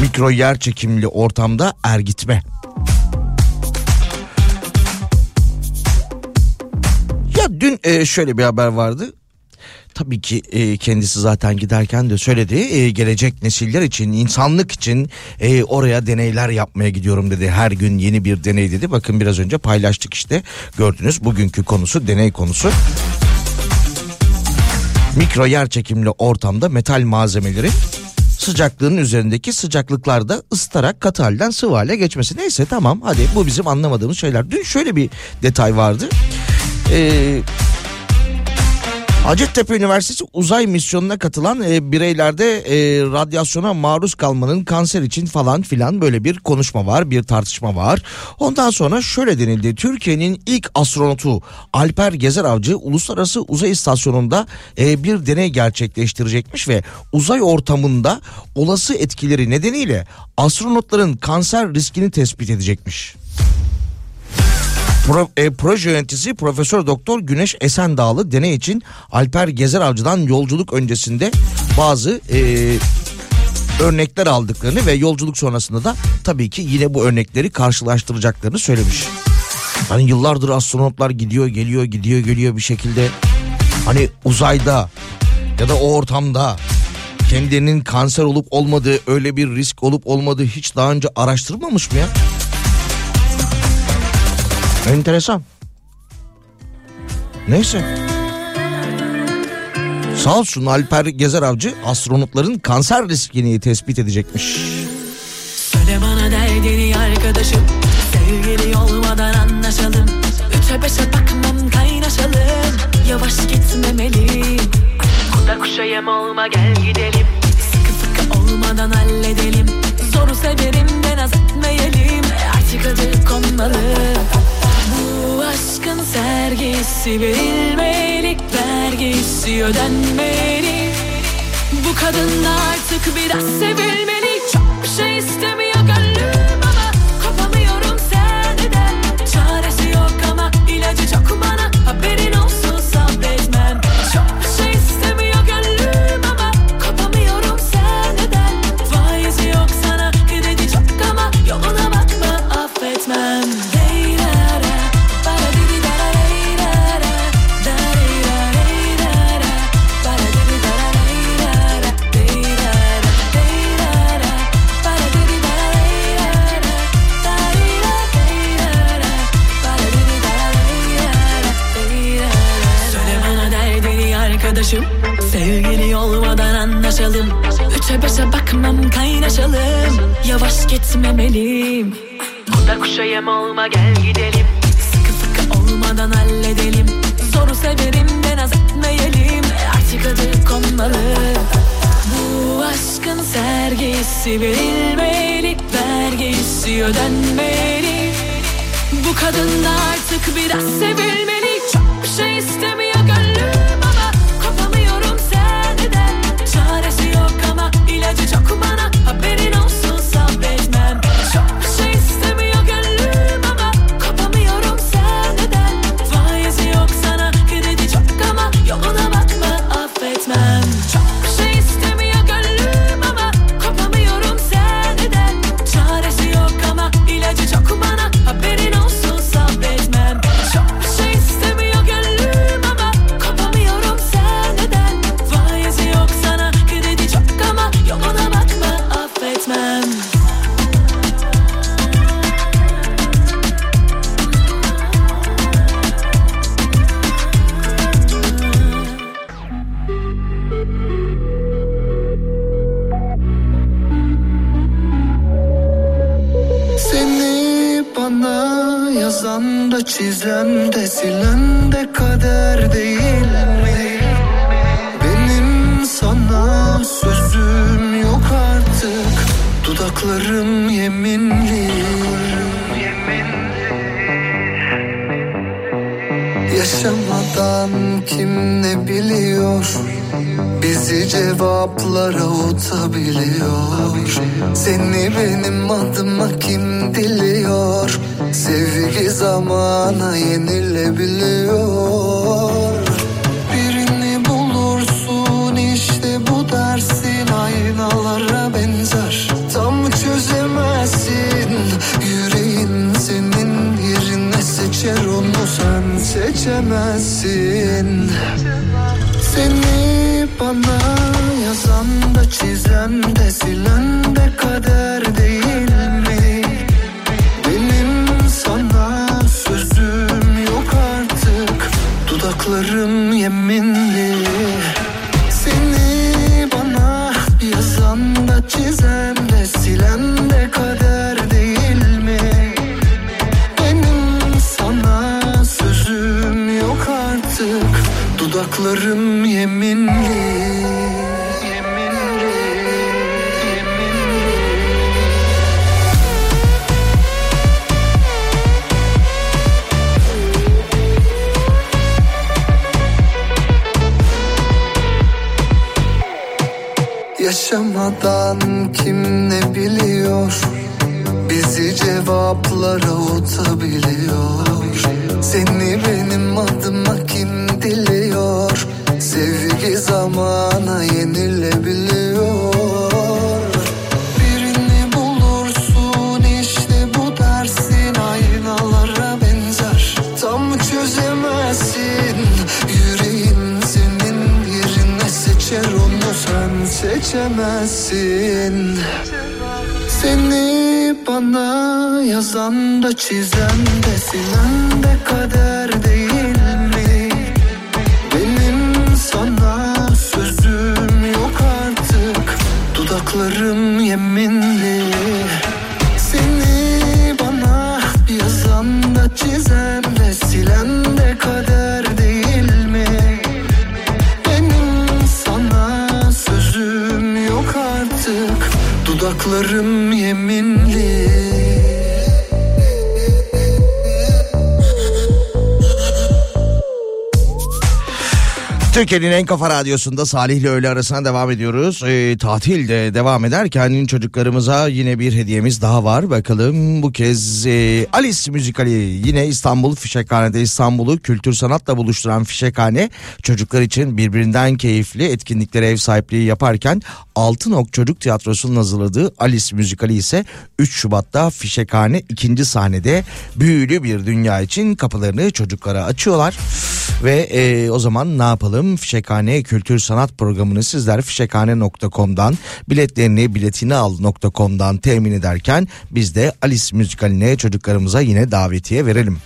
Mikro yer çekimli ortamda ergitme. Ya dün e, şöyle bir haber vardı. Tabii ki e, kendisi zaten giderken de söyledi. E, gelecek nesiller için, insanlık için e, oraya deneyler yapmaya gidiyorum dedi. Her gün yeni bir deney dedi. Bakın biraz önce paylaştık işte. Gördünüz bugünkü konusu deney konusu. Mikro yer çekimli ortamda metal malzemeleri sıcaklığın üzerindeki sıcaklıklarda ısıtarak katı halden sıvı hale geçmesi. Neyse tamam hadi bu bizim anlamadığımız şeyler. Dün şöyle bir detay vardı. Eee Hacettepe Üniversitesi uzay misyonuna katılan e, bireylerde e, radyasyona maruz kalmanın kanser için falan filan böyle bir konuşma var, bir tartışma var. Ondan sonra şöyle denildi. Türkiye'nin ilk astronotu Alper Gezer Avcı Uluslararası Uzay İstasyonu'nda e, bir deney gerçekleştirecekmiş ve uzay ortamında olası etkileri nedeniyle astronotların kanser riskini tespit edecekmiş. Pro, e, proje yöneticisi Profesör Doktor Güneş Esendağlı deney için Alper Gezer Avcı'dan yolculuk öncesinde bazı e, örnekler aldıklarını ve yolculuk sonrasında da tabii ki yine bu örnekleri karşılaştıracaklarını söylemiş. Hani yıllardır astronotlar gidiyor geliyor gidiyor geliyor bir şekilde hani uzayda ya da o ortamda kendilerinin kanser olup olmadığı öyle bir risk olup olmadığı hiç daha önce araştırmamış mı ya? Enteresan. Neyse. Sağ olsun Alper Gezer Avcı astronotların kanser riskini tespit edecekmiş. Söyle bana derdini arkadaşım. Sevgili olmadan anlaşalım. Üçe beşe bakmam kaynaşalım. Yavaş gitmemeliyim Kuda kuşa yem olma gel gidelim. Sıkı sıkı olmadan halledelim. Zoru severim de naz etmeyelim. Artık adı konmalı aşkın sergisi verilmelik Vergisi ödenmeli. Bu kadın artık biraz sevilmeli. Çok bir şey istemiyor gönlüm ama Kopamıyorum senden Çaresi yok ama ilacı çok bana Haberin olsun Beşe bakmam kaynaşalım. Yavaş gitmemeliyim. Kuda kuşa yem olma gel gidelim. Sıkı sıkı olmadan halledelim. Zoru severim de naz etmeyelim. Artık adı konmalı. Bu aşkın sergisi verilmeli Vergisi ödenmeli. Bu kadın artık biraz sevilmeli. Çok bir şey istemiyor ama ilacı çok bana Haberin bana yazan da çizen de silen de kader değil mi? Benim sana sözüm yok artık. Dudaklarım yeminli. Yaşamadan kim ne biliyor Bizi cevaplara utabiliyor Seni benim adıma kim diliyor? Sevgi zamana yenilebiliyor. Birini bulursun işte bu dersin. Aynalara benzer. Tam çözemezsin. Yüreğin senin yerine seçer onu. Sen seçemezsin. Seni bana yazan da çizen de silen de kader değil mi? Benim sana sözüm yok artık Dudaklarım yeminli biliyor Bizi cevaplara utabiliyor Seni benim adıma kim diliyor? Sevgi zamana yenilebiliyor. Birini bulursun işte bu dersin. Aynalara benzer. Tam çözemezsin. Yüreğin senin yerine seçer onu. Sen seçemezsin Seni bana yazan da çizen de silen de kader değil Dudaklarım yeminli Türkiye'nin en kafa radyosunda Salih ile öğle arasına devam ediyoruz. Ee, tatil de devam ederken çocuklarımıza yine bir hediyemiz daha var. Bakalım bu kez e, Alice Müzikali yine İstanbul Fişekhane'de İstanbul'u kültür sanatla buluşturan Fişekhane çocuklar için birbirinden keyifli etkinliklere ev sahipliği yaparken Altınok Çocuk Tiyatrosu'nun hazırladığı Alice Müzikali ise 3 Şubat'ta Fişekhane ikinci sahnede büyülü bir dünya için kapılarını çocuklara açıyorlar. Ve e, o zaman ne yapalım? Fişekhane Kültür Sanat Programı'nı sizler fişekhane.com'dan biletlerini biletini al.com'dan temin ederken biz de Alice Müzikaline çocuklarımıza yine davetiye verelim.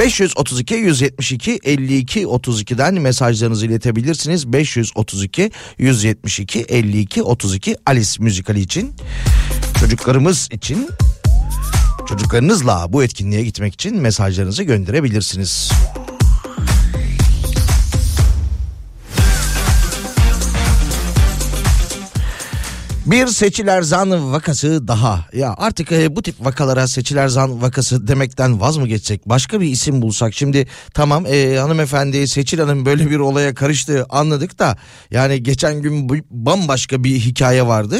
532 172 52 32'den mesajlarınızı iletebilirsiniz. 532 172 52 32 Alice Müzikali için çocuklarımız için çocuklarınızla bu etkinliğe gitmek için mesajlarınızı gönderebilirsiniz. Bir seçiler zan vakası daha. Ya artık e, bu tip vakalara seçiler zan vakası demekten vaz mı geçsek? Başka bir isim bulsak. Şimdi tamam e, hanımefendi Seçil Hanım böyle bir olaya karıştı anladık da. Yani geçen gün bambaşka bir hikaye vardı.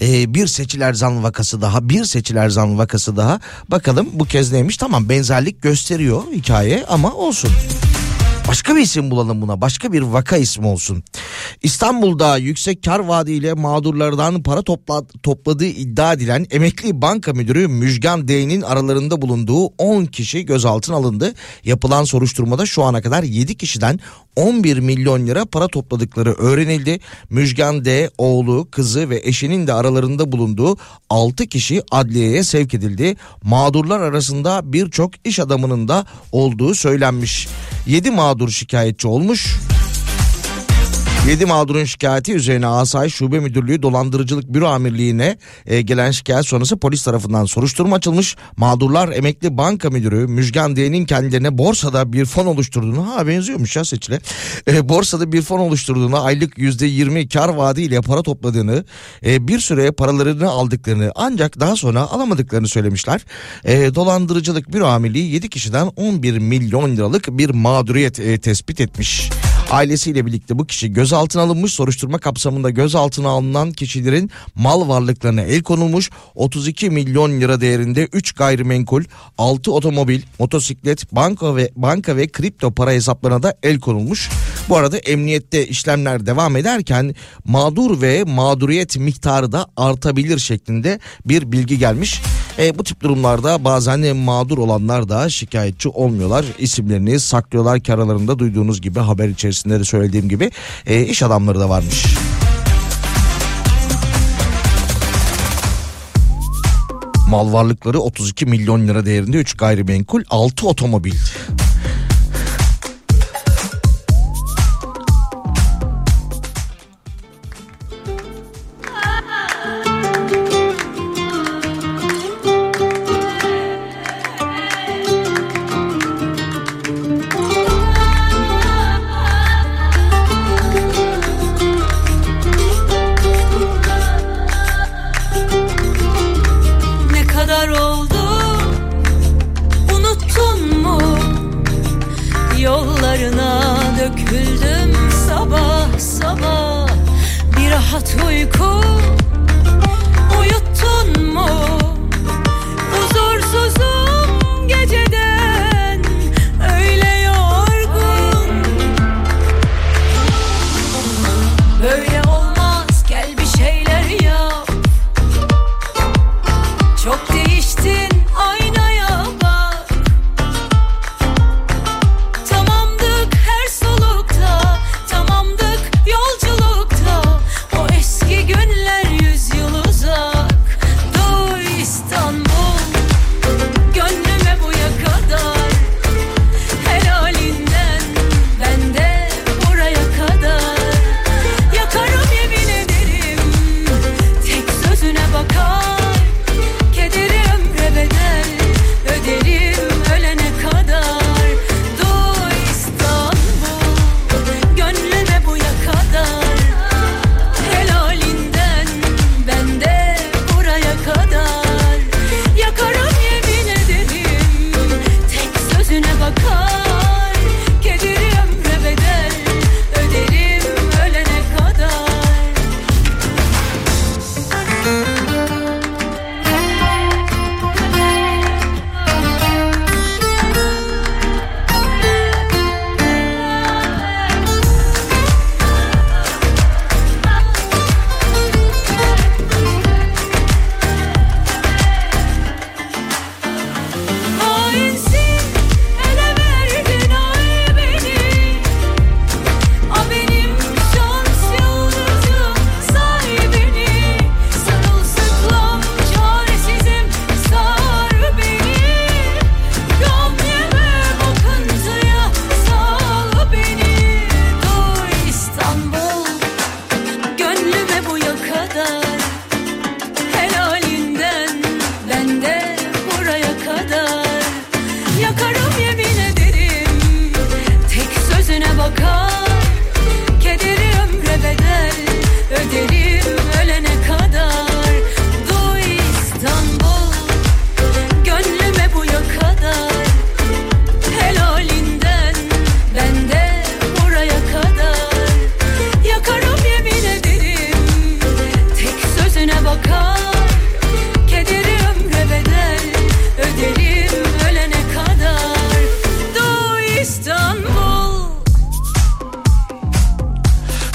E, bir seçiler zan vakası daha. Bir seçiler zan vakası daha. Bakalım bu kez neymiş? Tamam benzerlik gösteriyor hikaye ama olsun. Başka bir isim bulalım buna. Başka bir vaka ismi olsun. İstanbul'da yüksek kar vaadiyle mağdurlardan para topla, topladığı iddia edilen emekli banka müdürü Müjgan D'nin aralarında bulunduğu 10 kişi gözaltına alındı. Yapılan soruşturmada şu ana kadar 7 kişiden 11 milyon lira para topladıkları öğrenildi. Müjgan D, oğlu, kızı ve eşinin de aralarında bulunduğu 6 kişi adliyeye sevk edildi. Mağdurlar arasında birçok iş adamının da olduğu söylenmiş. 7 mağdur şikayetçi olmuş. 7 mağdurun şikayeti üzerine Asayiş Şube Müdürlüğü Dolandırıcılık Büro Amirliği'ne e, gelen şikayet sonrası polis tarafından soruşturma açılmış. Mağdurlar emekli banka müdürü Müjgan D'nin kendilerine borsada bir fon oluşturduğunu ha benziyormuş ya seçile. E, borsada bir fon oluşturduğunu aylık %20 kar vaadiyle para topladığını e, bir süre paralarını aldıklarını ancak daha sonra alamadıklarını söylemişler. E, dolandırıcılık Büro Amirliği 7 kişiden 11 milyon liralık bir mağduriyet e, tespit etmiş. Ailesiyle birlikte bu kişi gözaltına alınmış. Soruşturma kapsamında gözaltına alınan kişilerin mal varlıklarına el konulmuş. 32 milyon lira değerinde 3 gayrimenkul, 6 otomobil, motosiklet, banka ve banka ve kripto para hesaplarına da el konulmuş. Bu arada emniyette işlemler devam ederken mağdur ve mağduriyet miktarı da artabilir şeklinde bir bilgi gelmiş. E, bu tip durumlarda bazen mağdur olanlar da şikayetçi olmuyorlar. İsimlerini saklıyorlar ki duyduğunuz gibi haber içerisinde de söylediğim gibi e, iş adamları da varmış. Mal varlıkları 32 milyon lira değerinde 3 gayrimenkul 6 otomobil.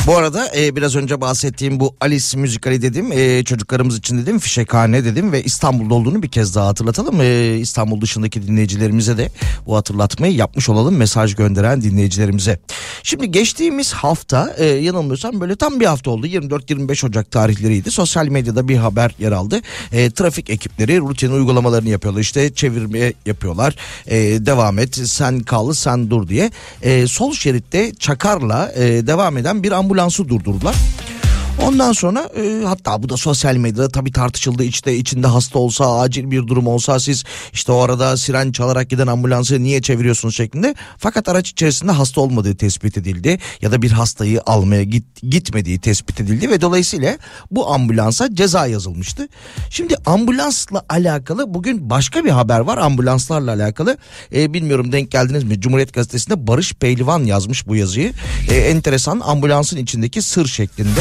Bu arada e, biraz önce bahsettiğim bu Alice müzikali dedim e, çocuklarımız için dedim fişekhane dedim ve İstanbul'da olduğunu bir kez daha hatırlatalım. E, İstanbul dışındaki dinleyicilerimize de bu hatırlatmayı yapmış olalım mesaj gönderen dinleyicilerimize. Şimdi geçtiğimiz hafta e, yanılmıyorsam böyle tam bir hafta oldu 24-25 Ocak tarihleriydi. Sosyal medyada bir haber yer aldı. E, trafik ekipleri rutin uygulamalarını yapıyorlar işte çevirme yapıyorlar e, devam et sen kal sen dur diye. E, sol şeritte çakarla e, devam eden bir ambulans ambulansı durdurdular. Ondan sonra e, hatta bu da sosyal medyada tabii tartışıldı işte içinde hasta olsa acil bir durum olsa siz işte o arada siren çalarak giden ambulansı niye çeviriyorsunuz şeklinde. Fakat araç içerisinde hasta olmadığı tespit edildi ya da bir hastayı almaya git, gitmediği tespit edildi ve dolayısıyla bu ambulansa ceza yazılmıştı. Şimdi ambulansla alakalı bugün başka bir haber var ambulanslarla alakalı. E, bilmiyorum denk geldiniz mi Cumhuriyet Gazetesi'nde Barış Pehlivan yazmış bu yazıyı. E, enteresan ambulansın içindeki sır şeklinde.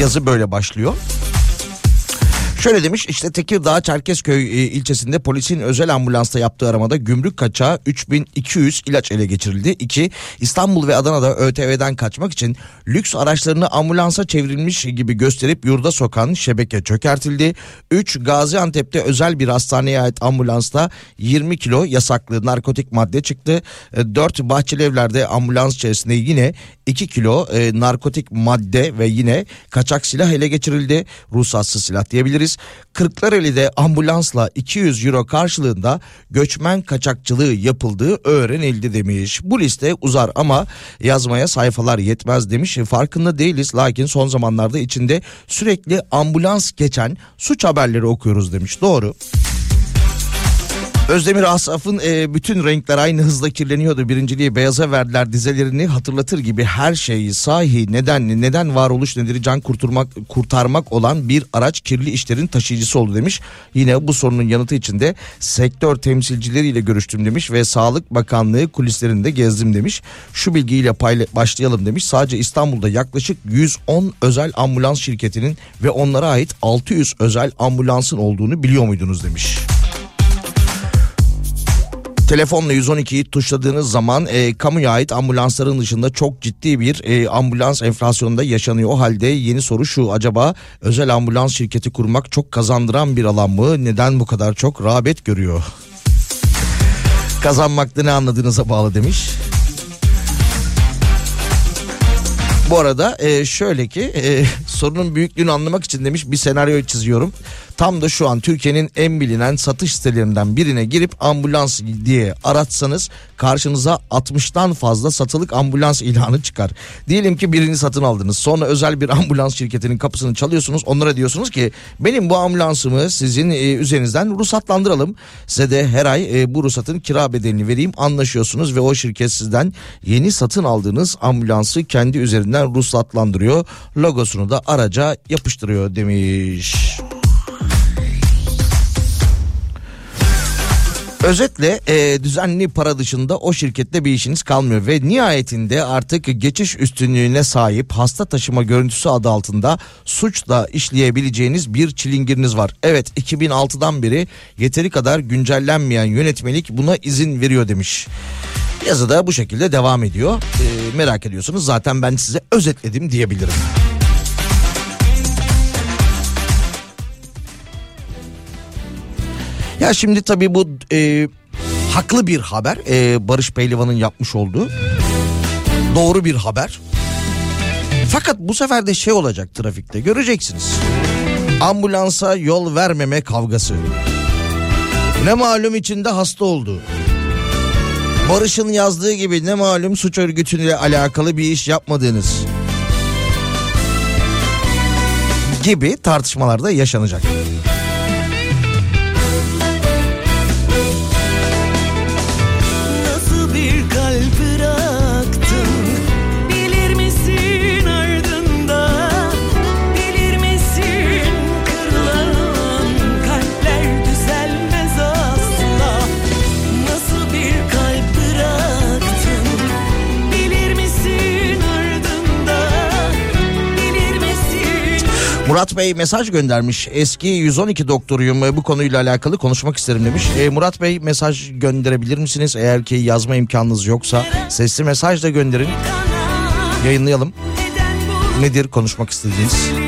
Yazı böyle başlıyor. Şöyle demiş işte Tekirdağ Çerkezköy e, ilçesinde polisin özel ambulansta yaptığı aramada gümrük kaçağı 3200 ilaç ele geçirildi. 2. İstanbul ve Adana'da ÖTV'den kaçmak için lüks araçlarını ambulansa çevrilmiş gibi gösterip yurda sokan şebeke çökertildi. 3. Gaziantep'te özel bir hastaneye ait ambulansta 20 kilo yasaklı narkotik madde çıktı. 4. Bahçelievler'de ambulans içerisinde yine 2 kilo e, narkotik madde ve yine kaçak silah ele geçirildi. Ruhsatsız silah diyebiliriz. Kırklareli'de ambulansla 200 euro karşılığında göçmen kaçakçılığı yapıldığı öğrenildi demiş. Bu liste uzar ama yazmaya sayfalar yetmez demiş. Farkında değiliz lakin son zamanlarda içinde sürekli ambulans geçen suç haberleri okuyoruz demiş. Doğru. Özdemir Asaf'ın e, bütün renkler aynı hızla kirleniyordu. Birinciliği beyaza verdiler dizelerini hatırlatır gibi her şeyi sahi nedenli neden varoluş nedeni can kurtarmak, kurtarmak olan bir araç kirli işlerin taşıyıcısı oldu demiş. Yine bu sorunun yanıtı içinde sektör temsilcileriyle görüştüm demiş ve Sağlık Bakanlığı kulislerinde gezdim demiş. Şu bilgiyle payla- başlayalım demiş. Sadece İstanbul'da yaklaşık 110 özel ambulans şirketinin ve onlara ait 600 özel ambulansın olduğunu biliyor muydunuz demiş. Telefonla 112'yi tuşladığınız zaman e, kamuya ait ambulansların dışında çok ciddi bir e, ambulans enflasyonunda yaşanıyor. O halde yeni soru şu acaba özel ambulans şirketi kurmak çok kazandıran bir alan mı? Neden bu kadar çok rağbet görüyor? Kazanmakta ne anladığınıza bağlı demiş. Bu arada e, şöyle ki e, sorunun büyüklüğünü anlamak için demiş bir senaryo çiziyorum. Tam da şu an Türkiye'nin en bilinen satış sitelerinden birine girip ambulans diye aratsanız karşınıza 60'tan fazla satılık ambulans ilanı çıkar. Diyelim ki birini satın aldınız. Sonra özel bir ambulans şirketinin kapısını çalıyorsunuz. Onlara diyorsunuz ki benim bu ambulansımı sizin e, üzerinizden ruhsatlandıralım. Size de her ay e, bu ruhsatın kira bedelini vereyim. Anlaşıyorsunuz ve o şirket sizden yeni satın aldığınız ambulansı kendi üzerinden ruhsatlandırıyor. Logosunu da araca yapıştırıyor demiş. Özetle e, düzenli para dışında o şirkette bir işiniz kalmıyor ve nihayetinde artık geçiş üstünlüğüne sahip hasta taşıma görüntüsü adı altında suçla işleyebileceğiniz bir çilingiriniz var. Evet 2006'dan beri yeteri kadar güncellenmeyen yönetmelik buna izin veriyor demiş. Yazıda bu şekilde devam ediyor. E, merak ediyorsunuz zaten ben size özetledim diyebilirim. Ya şimdi tabii bu e, haklı bir haber. E, Barış Pehlivan'ın yapmış olduğu. Doğru bir haber. Fakat bu sefer de şey olacak trafikte göreceksiniz. Ambulansa yol vermeme kavgası. Ne malum içinde hasta oldu. Barış'ın yazdığı gibi ne malum suç örgütüyle alakalı bir iş yapmadığınız. Gibi tartışmalarda yaşanacak. Murat Bey mesaj göndermiş. Eski 112 doktoruyum bu konuyla alakalı konuşmak isterim demiş. E, Murat Bey mesaj gönderebilir misiniz? Eğer ki yazma imkanınız yoksa sesli mesaj da gönderin. Yayınlayalım. Nedir konuşmak istediğiniz?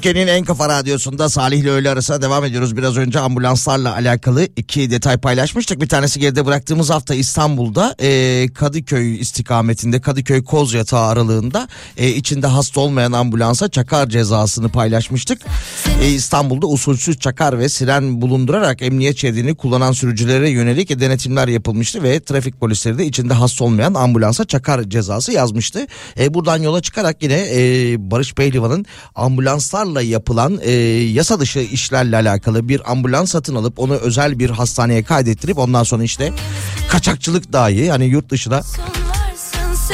Türkiye'nin en kafa radyosunda Salih ile öğle arasına devam ediyoruz. Biraz önce ambulanslarla alakalı iki detay paylaşmıştık. Bir tanesi geride bıraktığımız hafta İstanbul'da e, Kadıköy istikametinde Kadıköy Koz Yatağı aralığında e, içinde hasta olmayan ambulansa çakar cezasını paylaşmıştık. E, İstanbul'da usulsüz çakar ve siren bulundurarak emniyet şeridini kullanan sürücülere yönelik denetimler yapılmıştı ve trafik polisleri de içinde hasta olmayan ambulansa çakar cezası yazmıştı. E, buradan yola çıkarak yine e, Barış Pehlivan'ın ambulanslarla yapılan e, yasa dışı işlerle alakalı bir ambulans satın alıp onu özel bir hastaneye kaydettirip ondan sonra işte kaçakçılık dahi hani yurt dışına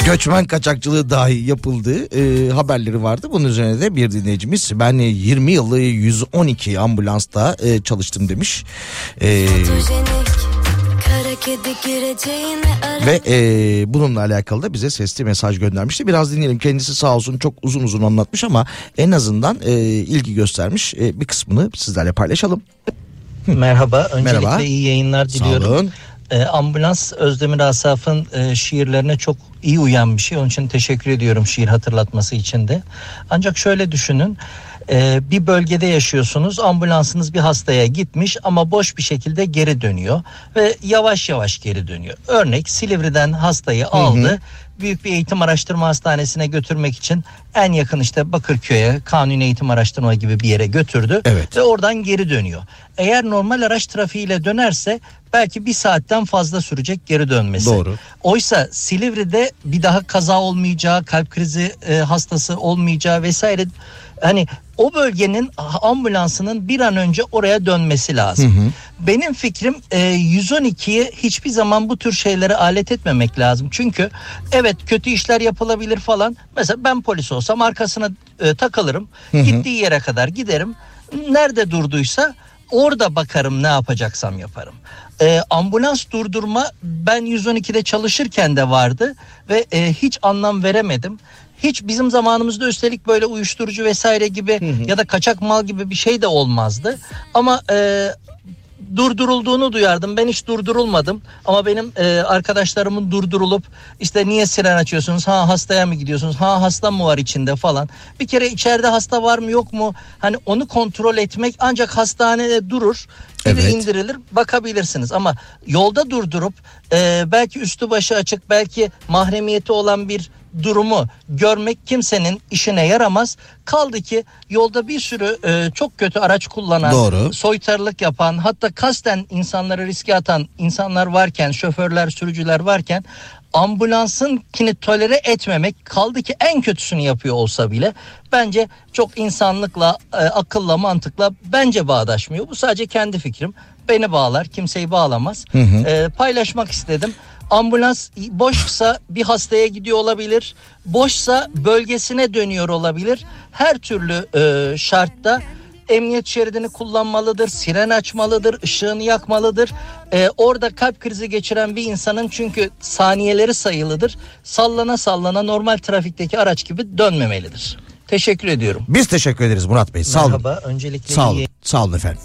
göçmen kaçakçılığı dahi yapıldığı e, haberleri vardı. Bunun üzerine de bir dinleyicimiz ben 20 yılı 112 ambulansta e, çalıştım demiş. E, ve e, bununla alakalı da bize sesli mesaj göndermişti. Biraz dinleyelim kendisi sağ olsun çok uzun uzun anlatmış ama en azından e, ilgi göstermiş E, bir kısmını sizlerle paylaşalım. Merhaba. Öncelikle Merhaba. iyi yayınlar Sağ diliyorum. olun. Ee, ambulans Özdemir Asaf'ın e, şiirlerine çok iyi uyan bir şey. Onun için teşekkür ediyorum şiir hatırlatması için de. Ancak şöyle düşünün. E, bir bölgede yaşıyorsunuz. Ambulansınız bir hastaya gitmiş ama boş bir şekilde geri dönüyor ve yavaş yavaş geri dönüyor. Örnek Silivri'den hastayı aldı. Büyük bir eğitim araştırma hastanesine götürmek için en yakın işte Bakırköy'e kanuni eğitim araştırma gibi bir yere götürdü Evet. ve oradan geri dönüyor. Eğer normal araç trafiğiyle dönerse belki bir saatten fazla sürecek geri dönmesi. Doğru. Oysa Silivri'de bir daha kaza olmayacağı, kalp krizi e, hastası olmayacağı vesaire hani o bölgenin ambulansının bir an önce oraya dönmesi lazım. Benim fikrim e, 112'yi hiçbir zaman bu tür şeylere alet etmemek lazım. Çünkü evet kötü işler yapılabilir falan. Mesela ben polis olsam arkasına e, takılırım. Gittiği yere kadar giderim. Nerede durduysa orada bakarım ne yapacaksam yaparım. E, ambulans durdurma ben 112'de çalışırken de vardı ve e, hiç anlam veremedim. Hiç bizim zamanımızda üstelik böyle uyuşturucu vesaire gibi ya da kaçak mal gibi bir şey de olmazdı. Ama e, durdurulduğunu duyardım. Ben hiç durdurulmadım. Ama benim e, arkadaşlarımın durdurulup işte niye siren açıyorsunuz? Ha hastaya mı gidiyorsunuz? Ha hasta mı var içinde falan. Bir kere içeride hasta var mı yok mu? Hani onu kontrol etmek ancak hastanede durur. Evet. indirilir bakabilirsiniz ama yolda durdurup e, belki üstü başı açık belki mahremiyeti olan bir durumu görmek kimsenin işine yaramaz. Kaldı ki yolda bir sürü e, çok kötü araç kullanan, Doğru. soytarılık yapan, hatta kasten insanları riske atan insanlar varken, şoförler, sürücüler varken ambulansın kini tolere etmemek kaldı ki en kötüsünü yapıyor olsa bile bence çok insanlıkla, e, akılla, mantıkla bence bağdaşmıyor. Bu sadece kendi fikrim. Beni bağlar, kimseyi bağlamaz. E, paylaşmak istedim. Ambulans boşsa bir hastaya gidiyor olabilir. Boşsa bölgesine dönüyor olabilir. Her türlü e, şartta emniyet şeridini kullanmalıdır, siren açmalıdır, ışığını yakmalıdır. Ee, orada kalp krizi geçiren bir insanın çünkü saniyeleri sayılıdır. Sallana sallana normal trafikteki araç gibi dönmemelidir. Teşekkür ediyorum. Biz teşekkür ederiz Murat Bey. Sağ olun. Merhaba. Öncelikle Sağ iyi olun. Sağ olun efendim.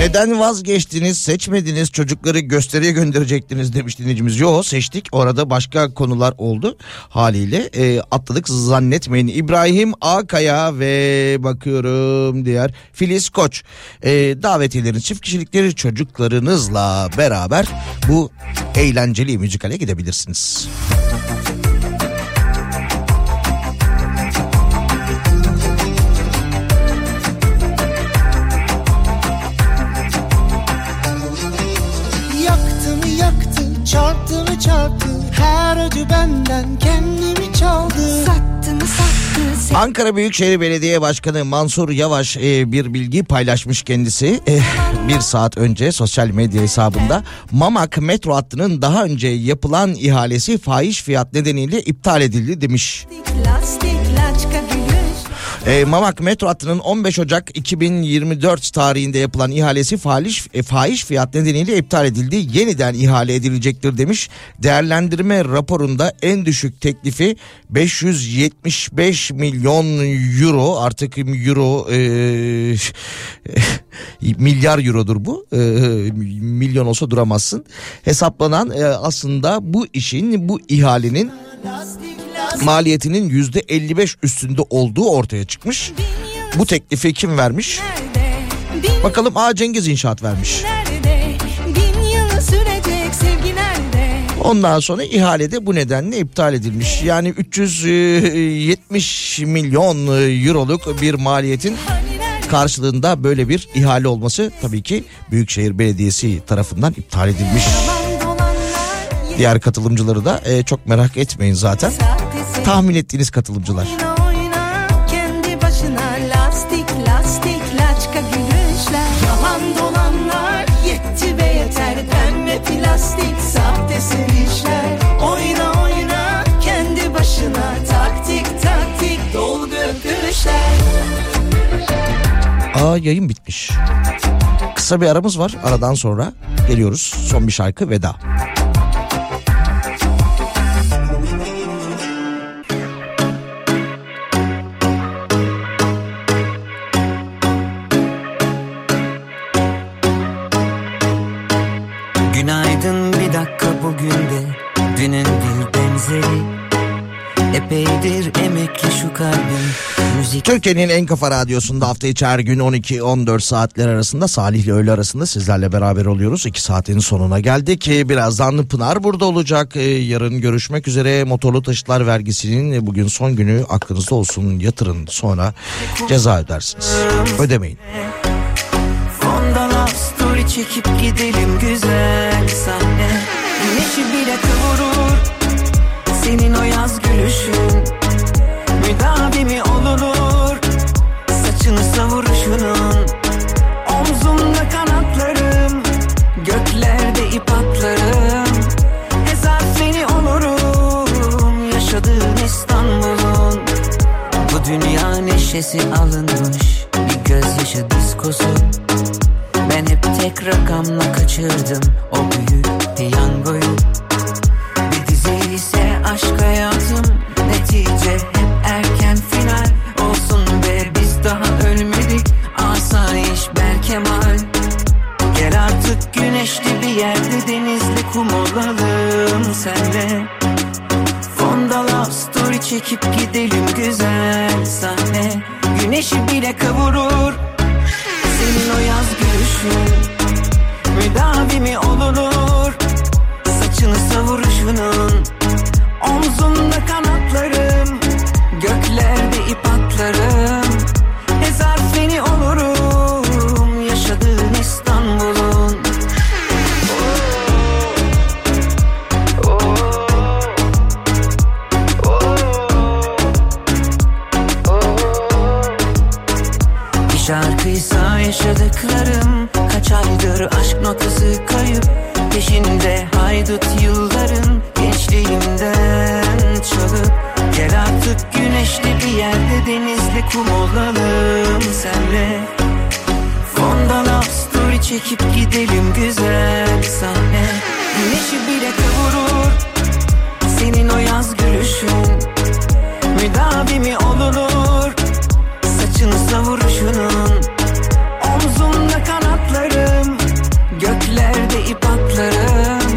Neden vazgeçtiniz, seçmediniz, çocukları gösteriye gönderecektiniz demiş dinleyicimiz. Yo seçtik orada başka konular oldu haliyle e, atladık zannetmeyin. İbrahim Akaya ve bakıyorum diğer Filiz Koç e, davetiyeleri çift kişilikleri çocuklarınızla beraber bu eğlenceli müzikale gidebilirsiniz. Yaktı Acı benden kendimi çaldı. Sattı mı sattı Ankara Büyükşehir Belediye Başkanı Mansur Yavaş e, bir bilgi paylaşmış kendisi. E, bir saat önce sosyal medya hesabında Mamak metro hattının daha önce yapılan ihalesi fahiş fiyat nedeniyle iptal edildi demiş. Lastik laçka E, Mamak metro hattının 15 Ocak 2024 tarihinde yapılan ihalesi fahiş, e, fahiş fiyat nedeniyle iptal edildi. Yeniden ihale edilecektir demiş. Değerlendirme raporunda en düşük teklifi 575 milyon euro artık euro e, milyar eurodur bu. E, milyon olsa duramazsın. Hesaplanan e, aslında bu işin bu ihalenin maliyetinin yüzde 55 üstünde olduğu ortaya çıkmış. Bu teklifi kim vermiş? Bakalım A Cengiz İnşaat vermiş. Ondan sonra ihalede bu nedenle iptal edilmiş. Yani 370 milyon euroluk bir maliyetin karşılığında böyle bir ihale olması tabii ki Büyükşehir Belediyesi tarafından iptal edilmiş. Diğer katılımcıları da e, çok merak etmeyin zaten. Tahmin ettiğiniz katılımcılar. Plastik sahte sevişler Oyna oyna kendi başına taktik taktik dolgu öpüşler Aa yayın bitmiş. Kısa bir aramız var. Aradan sonra geliyoruz. Son bir şarkı veda. Benzeri Epeydir emekli şu kalbim Müzik Türkiye'nin en kafa radyosunda hafta içi her gün 12-14 saatler arasında Salih ile öğle arasında sizlerle beraber oluyoruz. 2 saatin sonuna geldik. Ee, Birazdan Pınar burada olacak. Ee, Yarın görüşmek üzere. Motorlu taşıtlar vergisinin e, bugün son günü aklınızda olsun. Yatırın sonra ceza ödersiniz. Ödemeyin. Fonda love story çekip gidelim güzel sahne Güneşi bile kıvırır Senin o yaz gülüşün. Müdavimi olunur Saçını savuruşunun? Omzumda kanatlarım Göklerde ip atlarım. Ezer seni olurum Yaşadığım İstanbul'un. Bu dünya neşesi alınmış Bir gözyaşı diskosu. Ben hep tek rakamla kaçırdım O büyük piyangoyu yerde Denizli kum olalım senle. Fonda love story çekip gidelim güzel sahne. Güneşi bile kavurur Senin o yaz gülüşün. Müdavimi olunur Saçını savuruşunun? Omzumda kanatlarım Göklerde ip atlarım yaşadıklarım. Kaç aydır aşk notası kayıp Peşinde haydut yılların Gençliğimden çalıp. Gel artık güneşli bir yerde denizli kum olalım senle. Fondan al story çekip gidelim güzel sahne. Güneşi bile kavurur Senin o yaz gülüşün. Müdavimi olunur Saçını savuruşunun. Omzumda kanatlarım Göklerde ip atlarım.